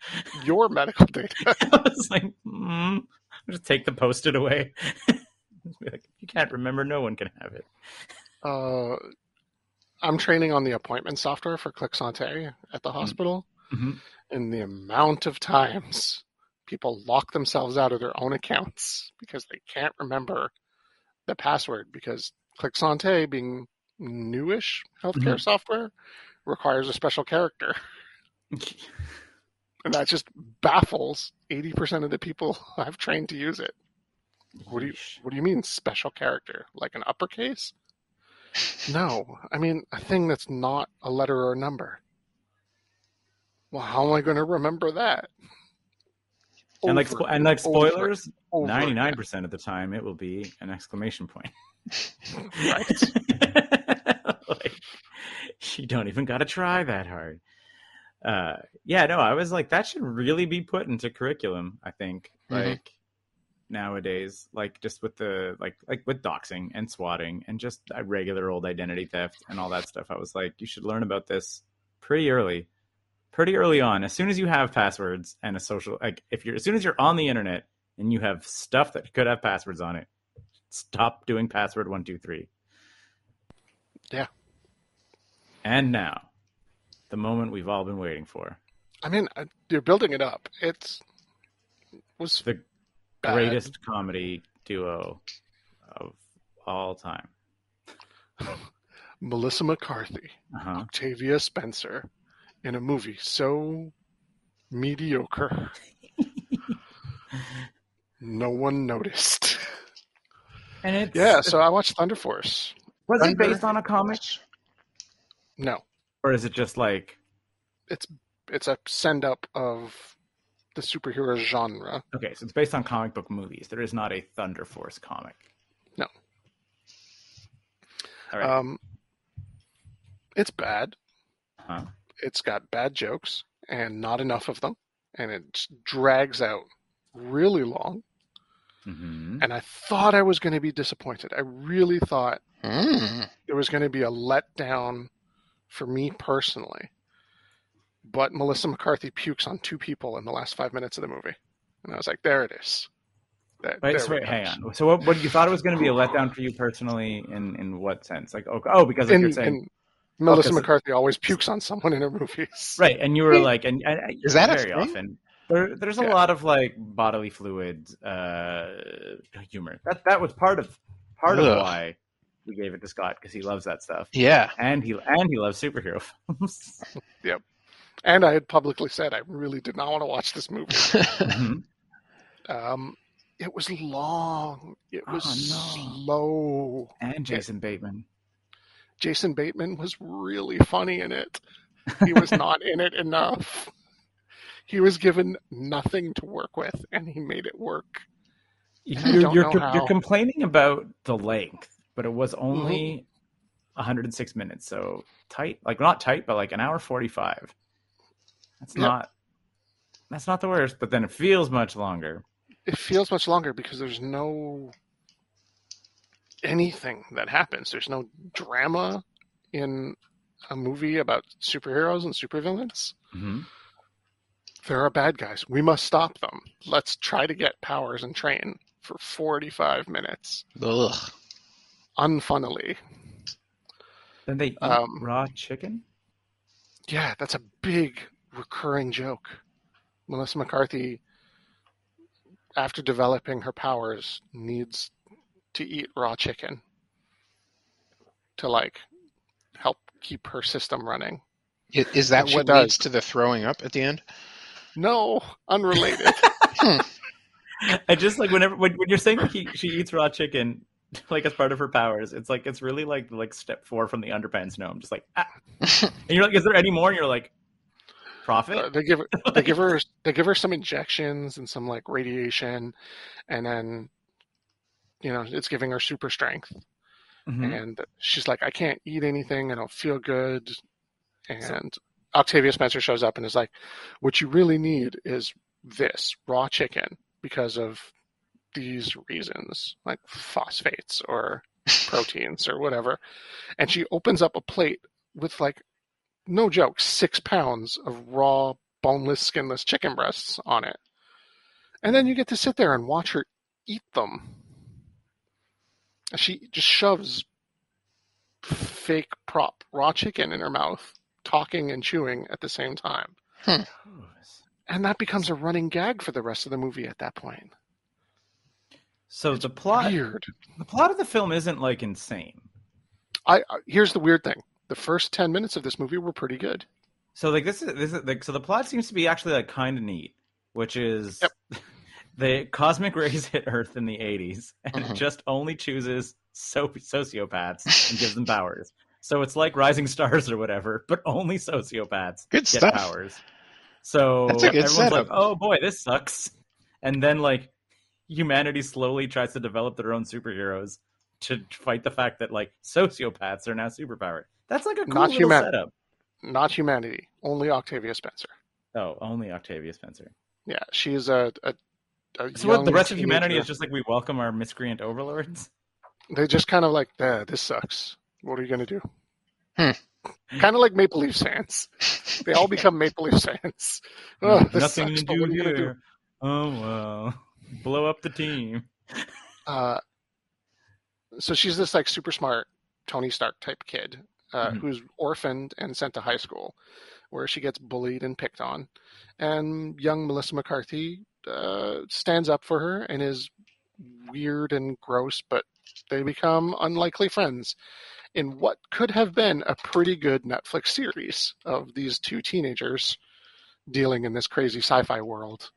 Your medical data. I was like, mm, I'll just take the post-it away. Like, you can't remember, no one can have it. Uh, I'm training on the appointment software for Clic Santé at the hospital, Mhm. and the amount of times people lock themselves out of their own accounts because they can't remember the password because Clic Santé, being newish healthcare software, requires a special character, and that just baffles 80% of the people I've trained to use it. What do you What do you mean special character? Like an uppercase? No, I mean a thing that's not a letter or a number. Well, how am I going to remember that? And like, spo- and like spoilers, ninety-nine percent of the time it will be an exclamation point. Right. like, you don't even got to try that hard. Uh, yeah, no, I was like, that should really be put into curriculum. I think, Mhm. like nowadays, like just with the like like with doxing and swatting and just regular old identity theft and all that stuff. I was like, you should learn about this pretty early, pretty early on. As soon as you have passwords and a social, like if you're as soon as you're on the internet and you have stuff that could have passwords on it, stop doing password one two three. Yeah. And now, the moment we've all been waiting for. I mean, uh, you're building it up. It's was The bad. greatest comedy duo of all time. Melissa McCarthy, Uh-huh. Octavia Spencer, in a movie so mediocre, no one noticed. And it's Yeah, so I watched Thunder Force. was it based on a comic No, or is it just like it's it's a send up of the superhero genre. okay, so it's based on comic book movies. There is not a Thunder Force comic. No. All right. Um, it's bad. huh It's got bad jokes and not enough of them, and it drags out really long. hmm And I thought I was going to be disappointed. I really thought Mm. there was going to be a letdown for me personally. But Melissa McCarthy pukes on two people in the last five minutes of the movie, and I was like, "There it is." There- Wait, there so wait, hang on. So what, what you thought it was going to be a letdown for you personally in in what sense? Like oh, oh because like And, you're saying and Melissa because- McCarthy always pukes on someone in her movies. right, and you were like, and, and Is that very thing? often there, there's a Yeah. lot of like bodily fluid uh, humor. That that was part of part of why we gave it to Scott because he loves that stuff, Yeah. and he and he loves superhero films. Yep. And I had publicly said I really did not want to watch this movie. Mhm. Um, it was long. It was Oh, no. slow. And Jason Bateman. Jason Bateman was really funny in it. He was not in it enough. He was given nothing to work with, and he made it work. You're, you're, you're complaining about the length, but it was only Mm-hmm. 106 minutes, so tight. Like not tight, but like an hour 45. That's Yep. not. That's not the worst, but then it feels much longer. It feels much longer because there's no anything that happens. There's no drama in a movie about superheroes and supervillains. hmm There are bad guys. We must stop them. Let's try to get powers and train for 45 minutes. Ugh. Unfunnily. Then they eat Um, raw chicken. Yeah, that's a big recurring joke. Melissa McCarthy, after developing her powers, needs to eat raw chicken to like help keep her system running. Is that And what does. leads to the throwing up at the end? No, unrelated. I just like whenever when, when you're saying he, she eats raw chicken, like as part of her powers, it's like it's really like like step four from the underpants gnome. I'm just like, ah. and you're like, is there any more? And you're like, profit. Uh, they give her, they give her they give her some injections and some like radiation, and then you know it's giving her super strength. Mhm. and she's like, I can't eat anything. I don't feel good. And Octavia Spencer shows up and is like, What you really need is this raw chicken because of these reasons, like phosphates or proteins or whatever. And she opens up a plate with, like, no joke, six pounds of raw, boneless, skinless chicken breasts on it. And then you get to sit there and watch her eat them. She just shoves fake prop raw chicken in her mouth, talking and chewing at the same time. Hmm. And that becomes a running gag for the rest of the movie at that point. So it's the plot, Weird. the plot of the film isn't like insane. I I- here's the weird thing. The first ten minutes of this movie were pretty good. So like this is this is like so the plot seems to be actually like kind of neat, which is Yep. the cosmic rays hit Earth in the 80s, and it just only chooses so- sociopaths and gives them powers. So it's like Rising Stars or whatever, but only sociopaths Good get stuff. powers. So That's a good everyone's setup. like, "Oh boy, this sucks," and then like humanity slowly tries to develop their own superheroes to fight the fact that like sociopaths are now superpowered. That's like a cool Not human- setup. Not humanity, only Octavia Spencer. Oh, only Octavia Spencer. Yeah, she's a, a, a So what, the young rest of humanity is just like we welcome our miscreant overlords. They just kind of like, eh, this sucks. What are you gonna do? Hmm. Kind of like Maple Leaf fans. They all become Maple Leaf fans. Oh, this Nothing sucks, to but do what are you gonna do? here. Oh well, blow up the team. uh, so she's this like super smart Tony Stark type kid uh, Mhm. who's orphaned and sent to high school, where she gets bullied and picked on, and young Melissa McCarthy uh, stands up for her and is weird and gross, but they become unlikely friends in what could have been a pretty good Netflix series of these two teenagers dealing in this crazy sci-fi world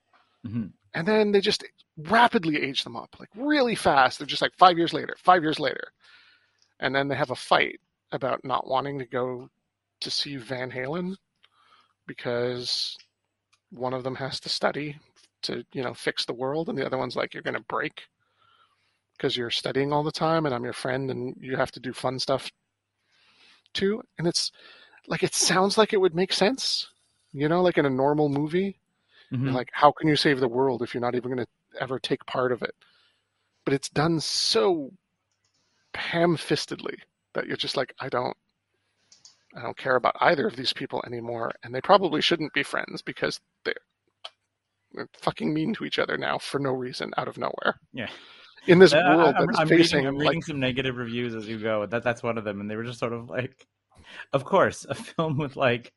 Mhm. And then they just rapidly age them up like really fast. They're just like five years later five years later. And then they have a fight about not wanting to go to see van halen because one of them has to study to you know fix the world and the other one's like you're going to break because you're studying all the time and i'm your friend and you have to do fun stuff too. And it's like it sounds like it would make sense you know like in a normal movie Mhm. like, how can you save the world if you're not even going to ever take part of it? But it's done so ham-fistedly that you're just like, I don't, I don't care about either of these people anymore, and they probably shouldn't be friends because they're, they're fucking mean to each other now for no reason, out of nowhere. Yeah. In this Uh, world I'm, that's I'm facing reading, I'm like reading some negative reviews as you go. That that's one of them, and they were just sort of like, of course, a film with like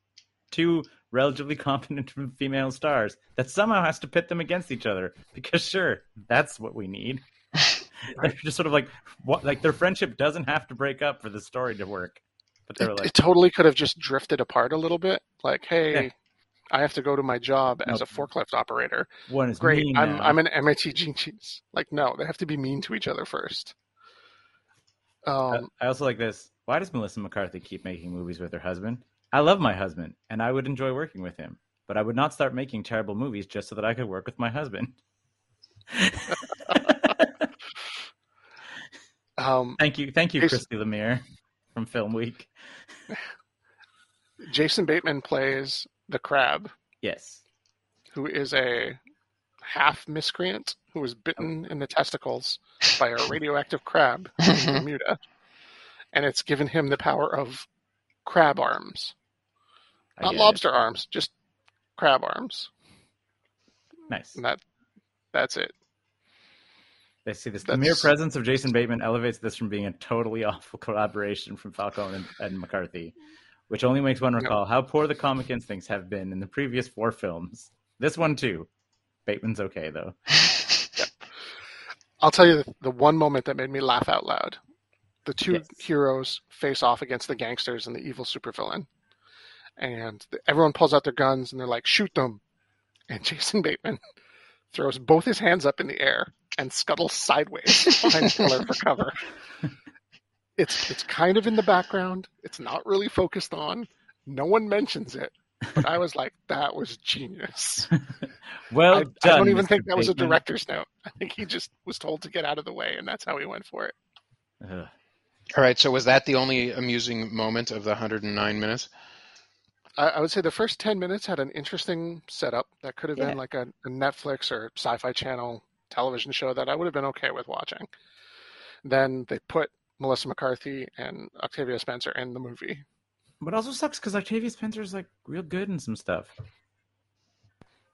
two relatively competent female stars that somehow has to pit them against each other because sure, that's what we need. They're just sort of like what like their friendship doesn't have to break up for the story to work. But they're it, like, it totally could have just drifted apart a little bit. Like, hey, Yeah. I have to go to my job as a forklift operator. One is Great, mean I'm. I'm an MIT genius. Like, no, they have to be mean to each other first. Um, I also like this. Why does Melissa McCarthy keep making movies with her husband? I love my husband, and I would enjoy working with him, but I would not start making terrible movies just so that I could work with my husband. um, thank you, thank you, Yes. Christy Lemire from Film Week. Jason Bateman plays the crab, Yes, who is a half miscreant who was bitten in the testicles by a radioactive crab in Bermuda, and it's given him the power of crab arms, I not get it. lobster arms, just crab arms. Nice. And that that's it. They see this. The mere presence of Jason Bateman elevates this from being a totally awful collaboration from Falcone and, and McCarthy, which only makes one recall how poor the comic instincts have been in the previous four films. This one too. Bateman's okay though. I'll tell you the, the one moment that made me laugh out loud. The two Yes. heroes face off against the gangsters and the evil supervillain. And the, everyone pulls out their guns and they're like, shoot them. And Jason Bateman throws both his hands up in the air and scuttles sideways behind a pillar for cover. It's it's kind of in the background. It's not really focused on. No one mentions it. But I was like, that was genius. Well I, done. I don't even Mr. think that was a director's note. I think he just was told to get out of the way, and that's how he went for it. All right, so was that the only amusing moment of the 109 minutes? I, I would say the first 10 minutes had an interesting setup that could have Yeah. been like a, a Netflix or sci fi channel television show that I would have been okay with watching. Then they put Melissa McCarthy and Octavia Spencer in the movie. But it also sucks because Octavia Spencer is like real good in some stuff.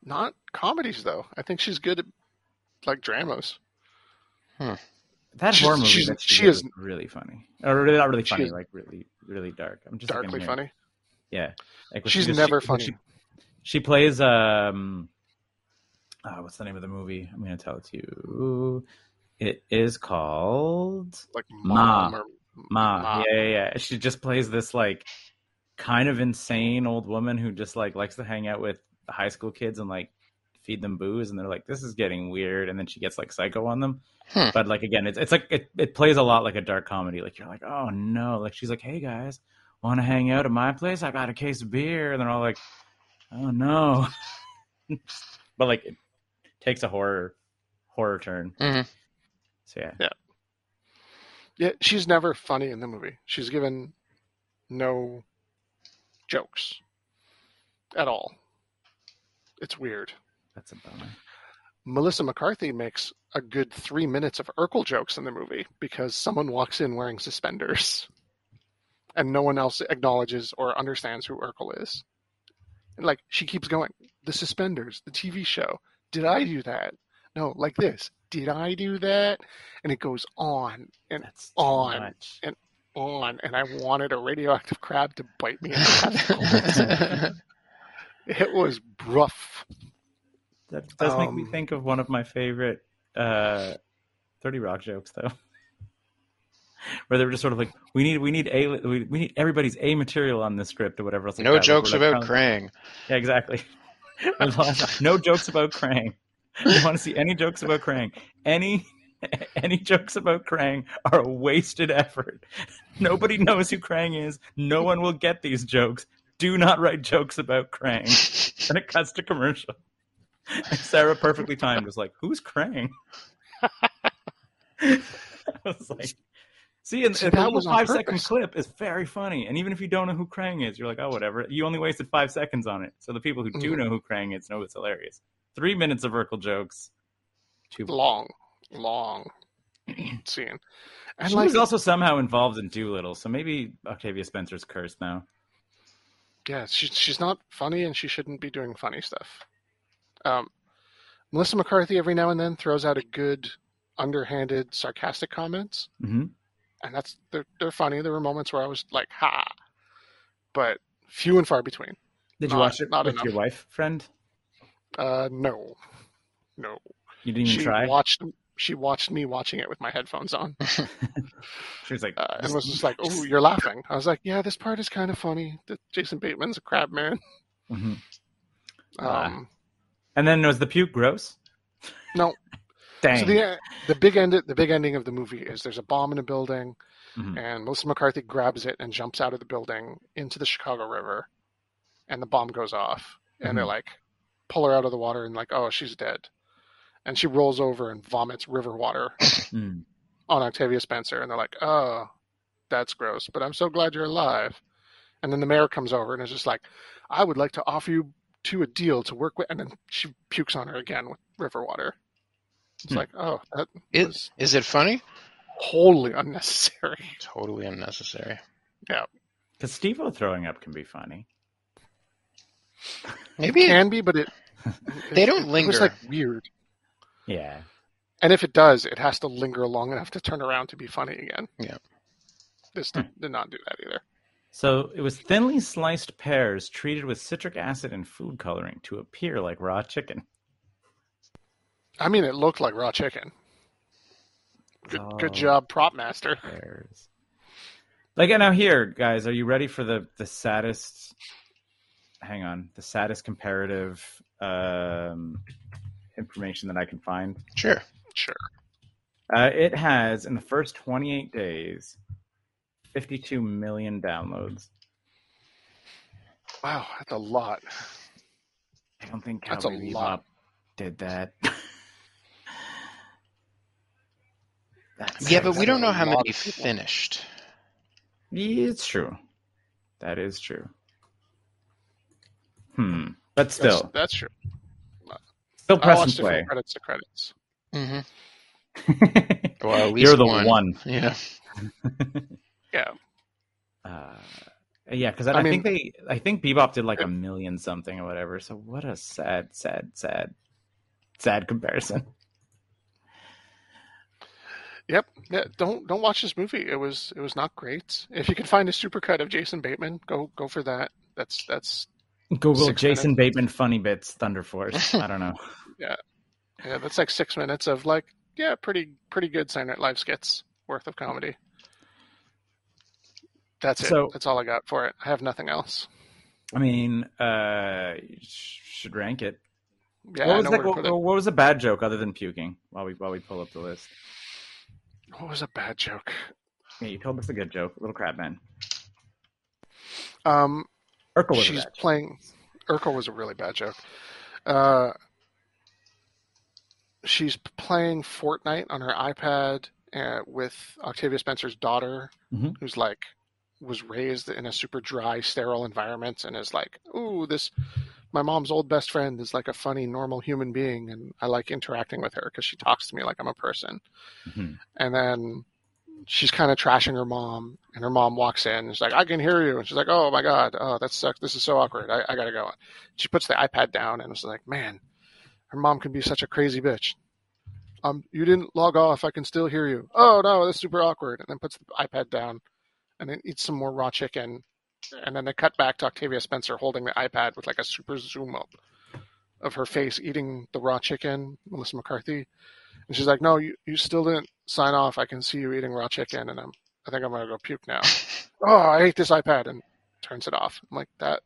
Not comedies, though. I think she's good at like dramas. Hmm. That She's- horror movie she's- she, is- really funny. Or really, not really funny, like really, really dark. I'm just Darkly funny. Yeah, like She's she never she- funny. She, she plays um, uh, what's the name of the movie? I'm gonna tell it to you. It is called Like Ma. Ma. Ma. Yeah, yeah, yeah. She just plays this like kind of insane old woman who just like likes to hang out with high school kids and like feed them booze, and they're like, "This is getting weird," and then she gets like psycho on them. Hmm. But like again, it's it's like it, it plays a lot like a dark comedy. Like you're like, "Oh no!" Like she's like, "Hey guys, want to hang out at my place? I got a case of beer," and they're all like, "Oh no!" but like it takes a horror horror turn. Mhm. So yeah, Yeah, she's never funny in the movie. She's given no jokes at all. It's weird. That's a bummer. Melissa McCarthy makes a good three minutes of Urkel jokes in the movie because someone walks in wearing suspenders and no one else acknowledges or understands who Urkel is. And like she keeps going, the suspenders, the TV show. Did I do that? No, like this. Did I do that? And it goes on and That's On. and on, and I wanted a radioactive crab to bite me in the it was rough. That does make me Um, think of one of my favorite uh, Thirty Rock jokes, though, where they were just sort of like, "We need, we need a, we, we need everybody's a material on this script or whatever else." Like no that. Jokes like, about trying- Krang. Yeah, exactly. no jokes about Krang. You want to see any jokes about Krang? Any any jokes about Krang are a wasted effort. Nobody knows who Krang is. No one will get these jokes. Do not write jokes about Krang. And it cuts to commercial. And Sarah perfectly timed was like, "Who's Krang?" I was like, "See, and the that little five second clip is very funny. And even if you don't know who Krang is, you're like, oh, whatever. You only wasted five seconds on it. So the people who do Mhm. know who Krang is know it's hilarious. Three minutes of Urkel jokes. Too Long, long scene. And she like, was also somehow involved in Dolittle, so maybe Octavia Spencer's cursed now. yeah, she's she's not funny, and she shouldn't be doing funny stuff. Um, Melissa McCarthy every now and then throws out a good, underhanded, sarcastic comments, hmm and that's they're they're funny. There were moments where I was like, "Ha," but few and far between. Did you Not- watch it not with enough. your wife, friend? Uh, no, no. You didn't even she try. watched she watched me watching it with my headphones on she was like, uh, and was just like, "Oh, you're laughing." I was like, "Yeah, this part is kind of funny. That Jason Bateman's a crab man." Mhm. Ah. Um, And then was the puke gross? No. Dang. So the the big end the big ending of the movie is there's a bomb in a building, Mhm. and Melissa McCarthy grabs it and jumps out of the building into the Chicago River, and the bomb goes off, and they Mhm. like pull her out of the water and like oh she's dead, and she rolls over and vomits river water Mm. on Octavia Spencer, and they're like oh that's gross, but I'm so glad you're alive, and then the mayor comes over and is just like I would like to offer you to a deal to work with, and then she pukes on her again with river water. It's Hmm. like, oh, that It, was is it funny? wholly unnecessary. Totally unnecessary. Yeah, because Steve-O throwing up can be funny. Maybe It can be, but it They it- don't linger. was like weird, Yeah. and if it does, it has to linger long enough to turn around to be funny again. Yeah. This did, did not do that either. So it was thinly sliced pears treated with citric acid and food coloring to appear like raw chicken. I mean, it looked like raw chicken. Good, Oh. good job, prop master. Pears. Like now here, guys, are you ready for the the saddest? Hang on, the saddest comparative um, information that I can find. sure. Sure. Uh, it has in the first 28 days, 52 million downloads. Wow, that's a lot. I don't think That's a Bebop lot. did that. That's Yeah, but we don't know how many finished. Yeah, it's true. That is true. Hmm. But still, that's true. still press and play. credits to credits. hmm Well, at least You're the one. one. Yeah. Yeah. Uh, yeah, because I, I I think they, I think Bebop did like a million something or whatever. So what a sad, sad, sad, sad comparison. Yep. Yeah. Don't don't watch this movie. It was it was not great. If you can find a supercut of Jason Bateman, go go for that. That's that's Google Jason Bateman funny bits Thunder Force. I don't know. yeah, that's like six minutes of like yeah, pretty pretty good Saturday Night Live skits worth of comedy. That's it. So- that's all I got for it. I have nothing else. I mean, uh, you should rank it. Yeah, what was know like, where to what, what was a bad joke other than puking? While we while we pull up the list. What was a bad joke? Yeah, you told us a good joke. Little Crab Man. Um, Urkel was she's playing. Urkel was a really bad joke. Uh, she's playing Fortnite on her iPad uh, with Octavia Spencer's daughter, Mhm. who's like was raised in a super dry, sterile environment, and is like, "Ooh, this." My mom's old best friend is like a funny, normal human being, and I like interacting with her because she talks to me like I'm a person. Mhm. And then she's kind of trashing her mom, and her mom walks in and she's like, I can hear you. And she's like, Oh my God, oh, that sucks. This is so awkward. I, I gotta go. She puts the iPad down and was like, Man, her mom can be such a crazy bitch. Um, you didn't log off. I can still hear you. Oh no, that's super awkward. And then puts the iPad down and then eats some more raw chicken. And then they cut back to Octavia Spencer holding the iPad with like a super zoom up of her face eating the raw chicken, Melissa McCarthy. And she's like, "No, you, you still didn't sign off. I can see you eating raw chicken, and I'm I think I'm gonna go puke now. oh, I hate this iPad, and turns it off. I'm like that.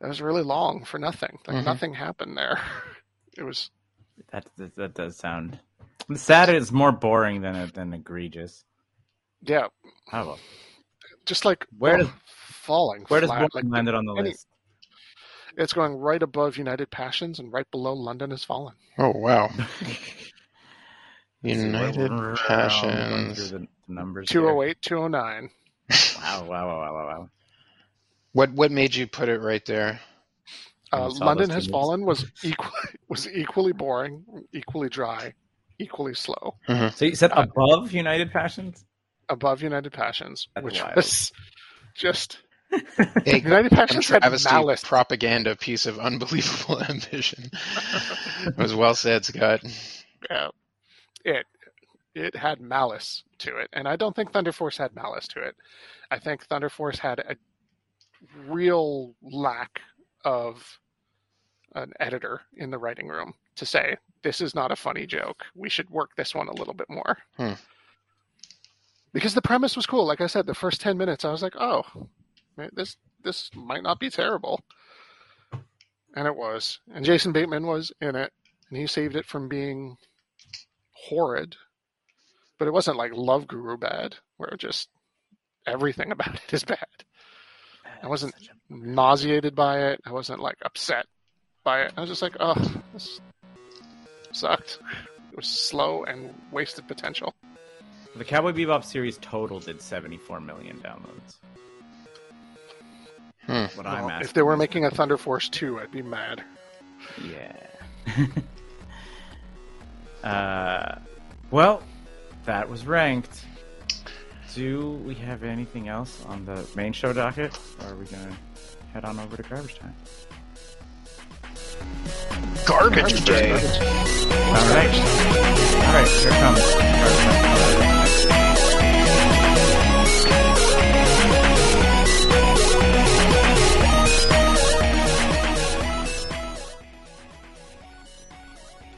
That was really long for nothing. Like Mhm. nothing happened there. It was That, that that does sound. Sad It's more boring than than egregious. Yeah, Oh well. just like Where oh, does- falling Where does flat. Brooklyn Like landed on the any- list? it's going right above United Passions and right below London has fallen. Oh wow. Let's see, we're- United we're- we're going Passions. through the numbers. Two here. oh eight, two oh nine. Wow! Wow! Wow! Wow! Wow! wow. What what made you put it right there? Uh, London has fallen was equally was equally boring, equally dry, equally slow. So you said Uh, above United Passions? Above United Passions, That's which wild. was just A United Passions had malice. propaganda piece of unbelievable ambition. it was well said, Scott. Yeah, it it had malice to it, and I don't think Thunder Force had malice to it. I think Thunder Force had a real lack of an editor in the writing room to say this is not a funny joke. We should work this one a little bit more. Hmm. Because the premise was cool. Like I said, the first ten minutes, I was like, "Oh, this this might not be terrible." and it was. And Jason Bateman was in it, and he saved it from being horrid. But it wasn't like Love Guru bad, where just everything about it is bad. I wasn't nauseated by it. I wasn't like upset by it. I was just like, oh, this sucked. It was slow and wasted potential. The Cowboy Bebop series total did 74 million downloads. Hmm. What I'm Well, asking. if they were making a Thunder Force 2, I'd be mad. Yeah. uh, well, that was ranked. Do we have anything else on the main show docket? Or are we going to head on over to garbage time? Garbage day. All right. All right, here comes garbage time.